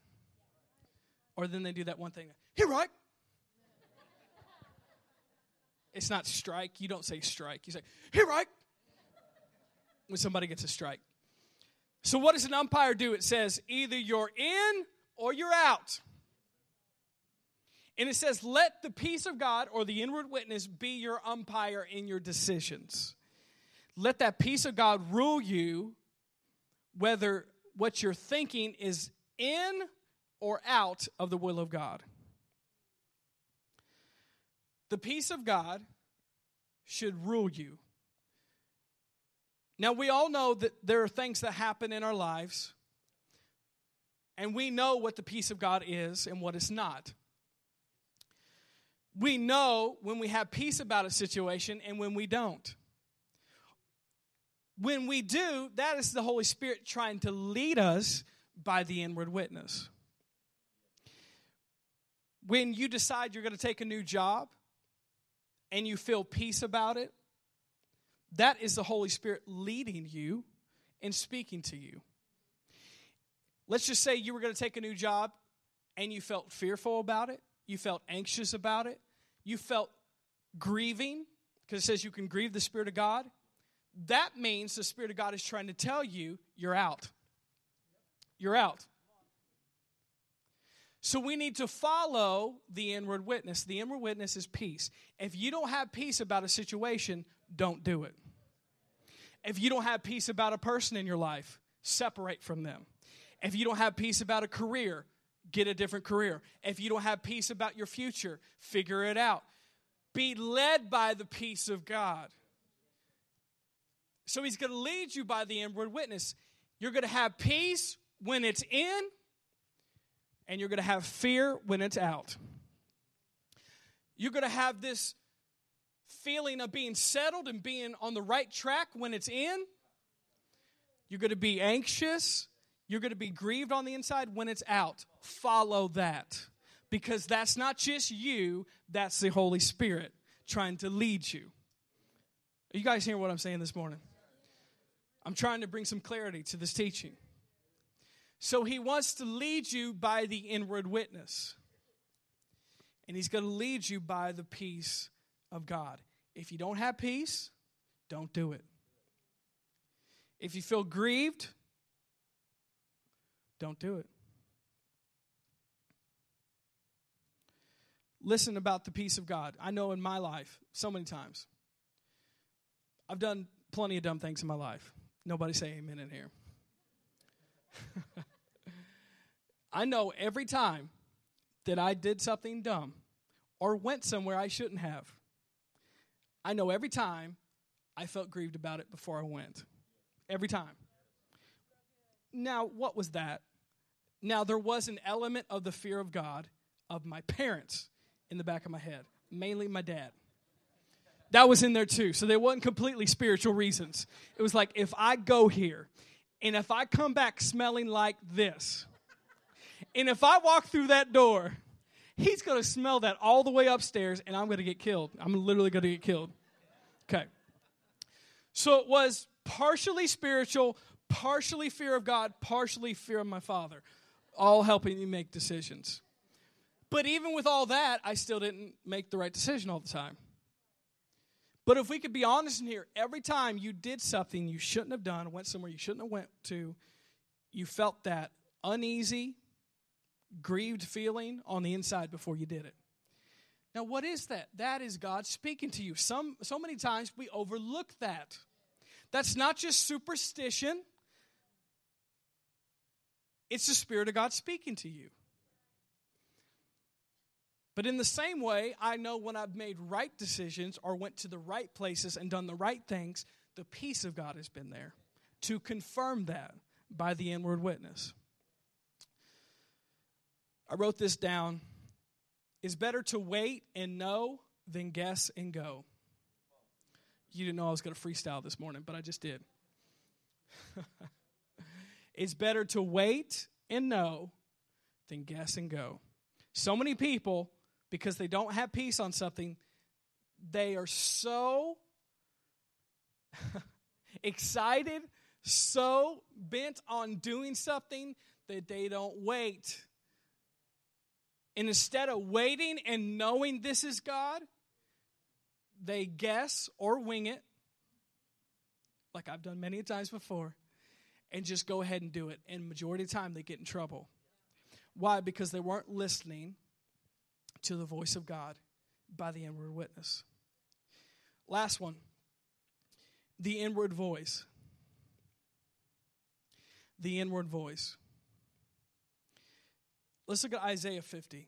Or then they do that one thing. Here, right? It's not strike. You don't say strike. You say, here, right? When somebody gets a strike. So, what does an umpire do? It says either you're in or you're out. And it says, let the peace of God or the inward witness be your umpire in your decisions. Let that peace of God rule you, whether what you're thinking is in or out of the will of God. The peace of God should rule you. Now, we all know that there are things that happen in our lives, and we know what the peace of God is and what it's not. We know when we have peace about a situation and when we don't. When we do, that is the Holy Spirit trying to lead us by the inward witness. When you decide you're going to take a new job and you feel peace about it, that is the Holy Spirit leading you and speaking to you. Let's just say you were going to take a new job and you felt fearful about it, you felt anxious about it, you felt grieving, because it says you can grieve the Spirit of God. That means the Spirit of God is trying to tell you you're out. You're out. So we need to follow the inward witness. The inward witness is peace. If you don't have peace about a situation, don't do it. If you don't have peace about a person in your life, separate from them. If you don't have peace about a career, get a different career. If you don't have peace about your future, figure it out. Be led by the peace of God. So he's going to lead you by the inward witness. You're going to have peace when it's in and you're going to have fear when it's out. You're going to have this feeling of being settled and being on the right track when it's in. You're going to be anxious. You're going to be grieved on the inside when it's out. Follow that. Because that's not just you, that's the Holy Spirit trying to lead you. Are you guys hearing what I'm saying this morning? I'm trying to bring some clarity to this teaching. So he wants to lead you by the inward witness. And he's going to lead you by the peace of God. If you don't have peace, don't do it. If you feel grieved, don't do it. Listen about the peace of God. I know in my life, so many times, I've done plenty of dumb things in my life. Nobody say amen in here. I know every time that I did something dumb or went somewhere I shouldn't have, I know every time I felt grieved about it before I went. Every time. Now, what was that? Now, there was an element of the fear of God of my parents in the back of my head, mainly my dad. That was in there too. So there wasn't completely spiritual reasons. It was like, if I go here and if I come back smelling like this, and if I walk through that door, he's going to smell that all the way upstairs and I'm going to get killed. I'm literally going to get killed. Okay. So it was partially spiritual, partially fear of God, partially fear of my father, all helping me make decisions. But even with all that, I still didn't make the right decision all the time. But if we could be honest in here, every time you did something you shouldn't have done, went somewhere you shouldn't have went to, you felt that uneasy, grieved feeling on the inside before you did it. Now, what is that? That is God speaking to you. Some, so many times we overlook that. That's not just superstition, it's the Spirit of God speaking to you. But in the same way, I know when I've made right decisions or went to the right places and done the right things, the peace of God has been there to confirm that by the inward witness. I wrote this down. It's better to wait and know than guess and go. You didn't know I was going to freestyle this morning, but I just did. it's better to wait and know than guess and go. So many people, because they don't have peace on something, they are so excited, so bent on doing something that they don't wait. And instead of waiting and knowing this is God, they guess or wing it, like I've done many times before, and just go ahead and do it. And majority of the time, they get in trouble. Why? Because they weren't listening to the voice of God by the inward witness. Last one the inward voice. The inward voice. Let's look at Isaiah 50.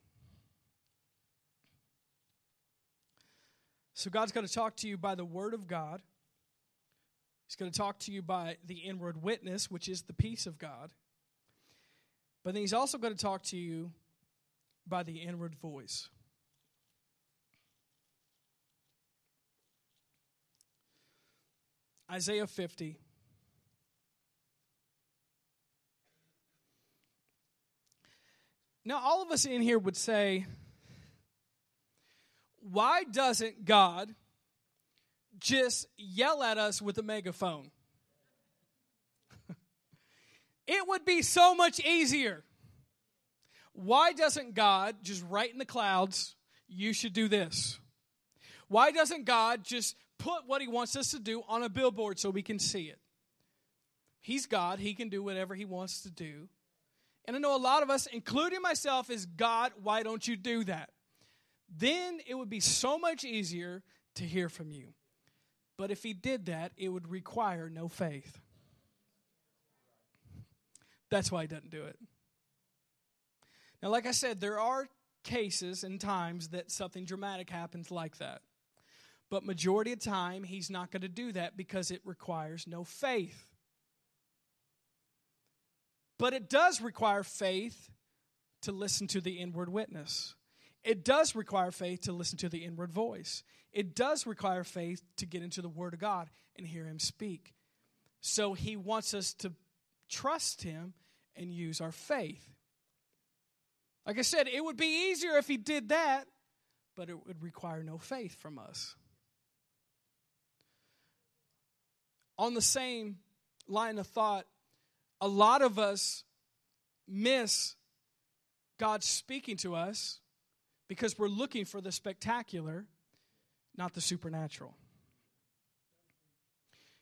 So, God's going to talk to you by the Word of God. He's going to talk to you by the inward witness, which is the peace of God. But then He's also going to talk to you by the inward voice. Isaiah 50. Now, all of us in here would say, why doesn't God just yell at us with a megaphone? it would be so much easier. Why doesn't God just write in the clouds, you should do this? Why doesn't God just put what He wants us to do on a billboard so we can see it? He's God, He can do whatever He wants to do. And I know a lot of us, including myself, is God, why don't you do that? Then it would be so much easier to hear from you. But if he did that, it would require no faith. That's why he doesn't do it. Now, like I said, there are cases and times that something dramatic happens like that. But majority of time, he's not going to do that because it requires no faith. But it does require faith to listen to the inward witness. It does require faith to listen to the inward voice. It does require faith to get into the Word of God and hear Him speak. So He wants us to trust Him and use our faith. Like I said, it would be easier if He did that, but it would require no faith from us. On the same line of thought, a lot of us miss God speaking to us because we're looking for the spectacular, not the supernatural.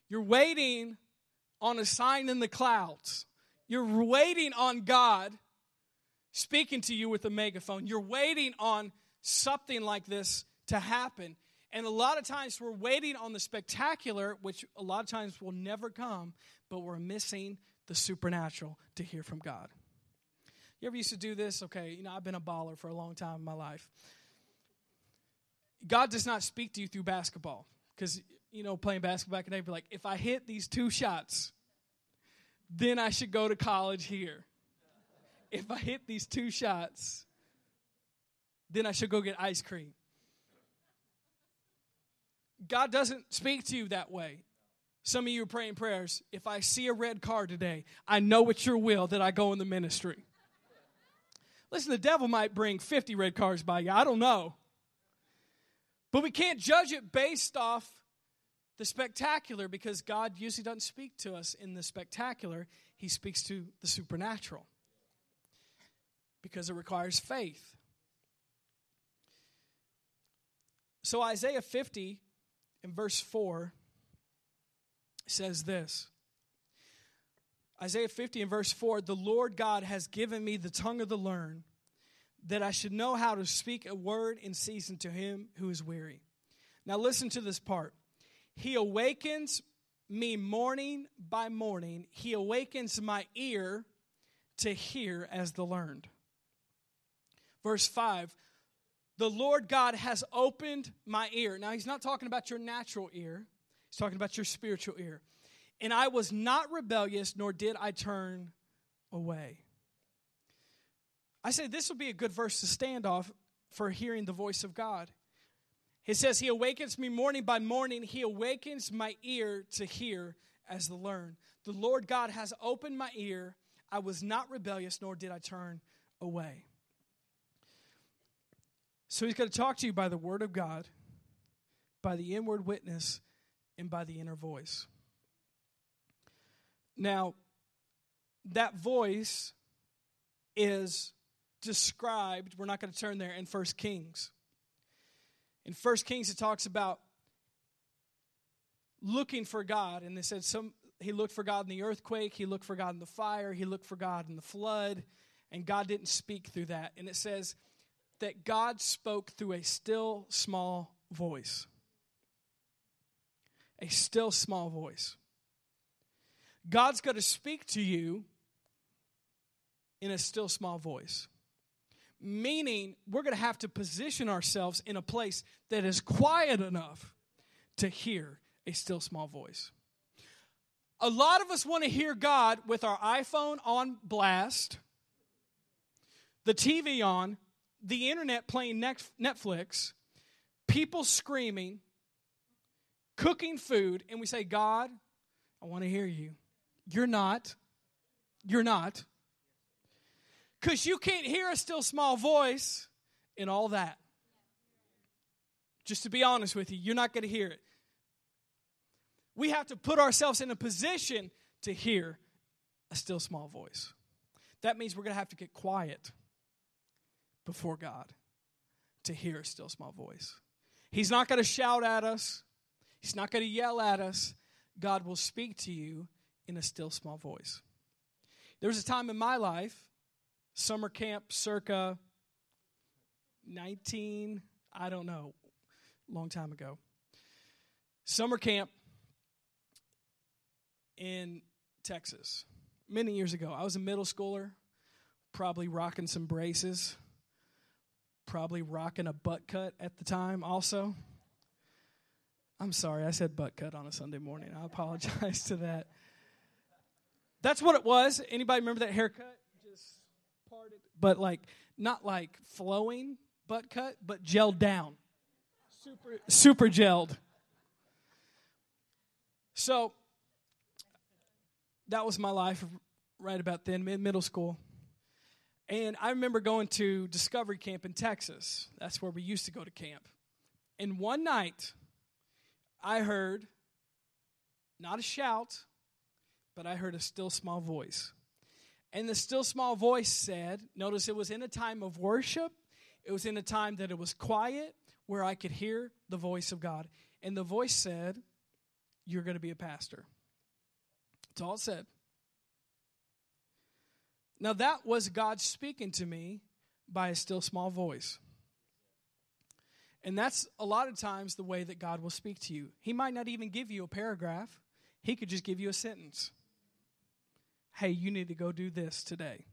You're waiting on a sign in the clouds. You're waiting on God speaking to you with a megaphone. You're waiting on something like this to happen. And a lot of times we're waiting on the spectacular, which a lot of times will never come, but we're missing the supernatural to hear from God. You ever used to do this? Okay, you know, I've been a baller for a long time in my life. God does not speak to you through basketball because, you know, playing basketball back in the day, be like, if I hit these two shots, then I should go to college here. If I hit these two shots, then I should go get ice cream. God doesn't speak to you that way. Some of you are praying prayers. If I see a red car today, I know it's your will that I go in the ministry. Listen, the devil might bring 50 red cars by you. I don't know. But we can't judge it based off the spectacular because God usually doesn't speak to us in the spectacular, He speaks to the supernatural because it requires faith. So, Isaiah 50 in verse 4 says this Isaiah 50 in verse 4 The Lord God has given me the tongue of the learned, that I should know how to speak a word in season to him who is weary. Now, listen to this part. He awakens me morning by morning, He awakens my ear to hear as the learned. Verse 5 The Lord God has opened my ear. Now, He's not talking about your natural ear, He's talking about your spiritual ear. And I was not rebellious, nor did I turn away. I say this would be a good verse to stand off for hearing the voice of God. It says, He awakens me morning by morning. He awakens my ear to hear as to learn. The Lord God has opened my ear. I was not rebellious, nor did I turn away. So He's going to talk to you by the Word of God, by the inward witness, and by the inner voice. Now, that voice is described, we're not going to turn there, in First Kings. In First Kings, it talks about looking for God, and they said some he looked for God in the earthquake, he looked for God in the fire, he looked for God in the flood, and God didn't speak through that. And it says that God spoke through a still small voice. A still small voice. God's going to speak to you in a still small voice meaning we're going to have to position ourselves in a place that is quiet enough to hear a still small voice. A lot of us want to hear God with our iPhone on blast, the TV on, the internet playing Netflix, people screaming, cooking food, and we say, God, I want to hear you. You're not. You're not. Because you can't hear a still small voice in all that. Just to be honest with you, you're not going to hear it. We have to put ourselves in a position to hear a still small voice. That means we're going to have to get quiet before God to hear a still small voice. He's not going to shout at us, He's not going to yell at us. God will speak to you in a still small voice. There was a time in my life summer camp circa 19, I don't know, long time ago. Summer camp in Texas many years ago. I was a middle schooler, probably rocking some braces, probably rocking a butt cut at the time also. I'm sorry, I said butt cut on a Sunday morning. I apologize to that. That's what it was. Anybody remember that haircut? Just parted, but like not like flowing butt cut, but gelled down. Super super gelled. So that was my life right about then, mid middle school. And I remember going to Discovery Camp in Texas. That's where we used to go to camp. And one night, I heard not a shout, but I heard a still small voice. And the still small voice said, notice it was in a time of worship, it was in a time that it was quiet where I could hear the voice of God. And the voice said, You're going to be a pastor. That's all it said. Now, that was God speaking to me by a still small voice. And that's a lot of times the way that God will speak to you. He might not even give you a paragraph, He could just give you a sentence hey, you need to go do this today.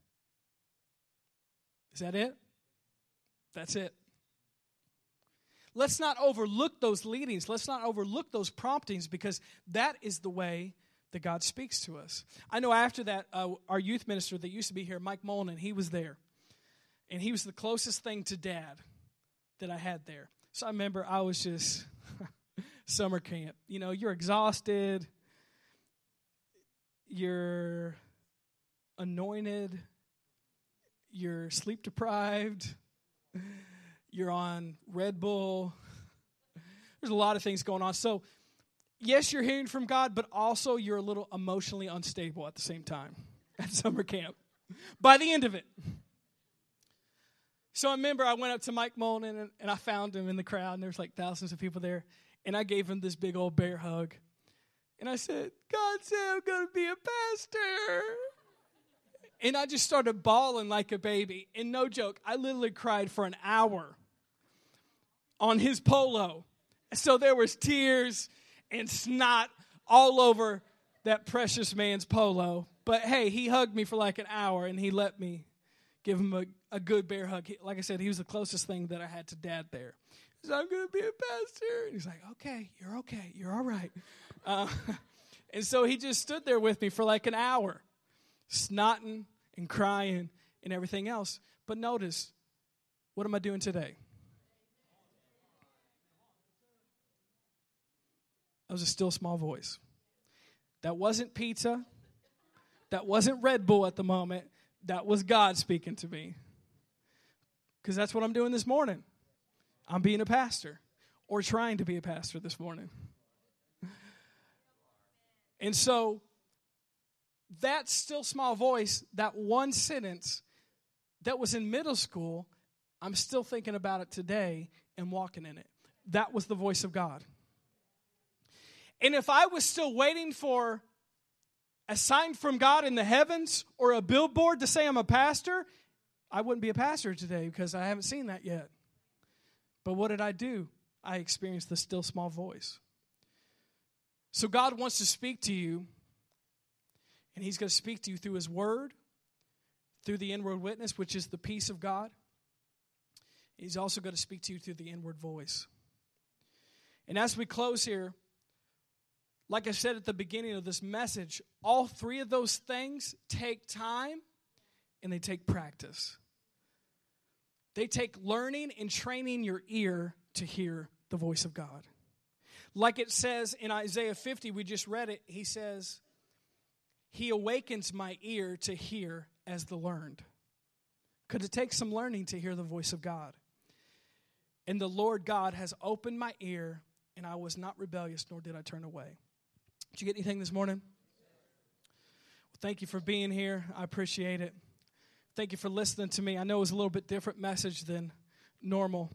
Is that it? That's it. Let's not overlook those leadings. Let's not overlook those promptings because that is the way that God speaks to us. I know after that, uh, our youth minister that used to be here, Mike Molnan, he was there. And he was the closest thing to dad that I had there. So I remember I was just summer camp. You know, you're exhausted, you're anointed, you're sleep deprived, you're on Red Bull. There's a lot of things going on. So, yes, you're hearing from God, but also you're a little emotionally unstable at the same time at summer camp by the end of it. So I remember I went up to Mike Molnan and, and I found him in the crowd, and there's like thousands of people there. And I gave him this big old bear hug. And I said, God said I'm going to be a pastor. And I just started bawling like a baby. And no joke, I literally cried for an hour on his polo. So there was tears and snot all over that precious man's polo. But hey, he hugged me for like an hour and he let me give him a, a good bear hug. He, like I said, he was the closest thing that I had to dad there. He said, I'm going to be a pastor. And he's like, okay, you're okay. You're all right. Uh, and so he just stood there with me for like an hour, snotting and crying and everything else. But notice, what am I doing today? That was a still small voice. That wasn't pizza. That wasn't Red Bull at the moment. That was God speaking to me. Because that's what I'm doing this morning. I'm being a pastor or trying to be a pastor this morning. And so, that still small voice, that one sentence that was in middle school, I'm still thinking about it today and walking in it. That was the voice of God. And if I was still waiting for a sign from God in the heavens or a billboard to say I'm a pastor, I wouldn't be a pastor today because I haven't seen that yet. But what did I do? I experienced the still small voice. So God wants to speak to you, and He's going to speak to you through His Word, through the inward witness, which is the peace of God. He's also going to speak to you through the inward voice. And as we close here, like I said at the beginning of this message, all three of those things take time and they take practice. They take learning and training your ear to hear the voice of God. Like it says in Isaiah 50, we just read it, he says, He awakens my ear to hear as the learned. Because it takes some learning to hear the voice of God. And the Lord God has opened my ear, and I was not rebellious, nor did I turn away. Did you get anything this morning? Well, thank you for being here. I appreciate it. Thank you for listening to me. I know it was a little bit different message than normal,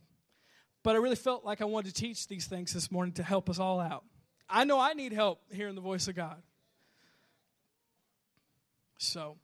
but I really felt like I wanted to teach these things this morning to help us all out. I know I need help hearing the voice of God. So.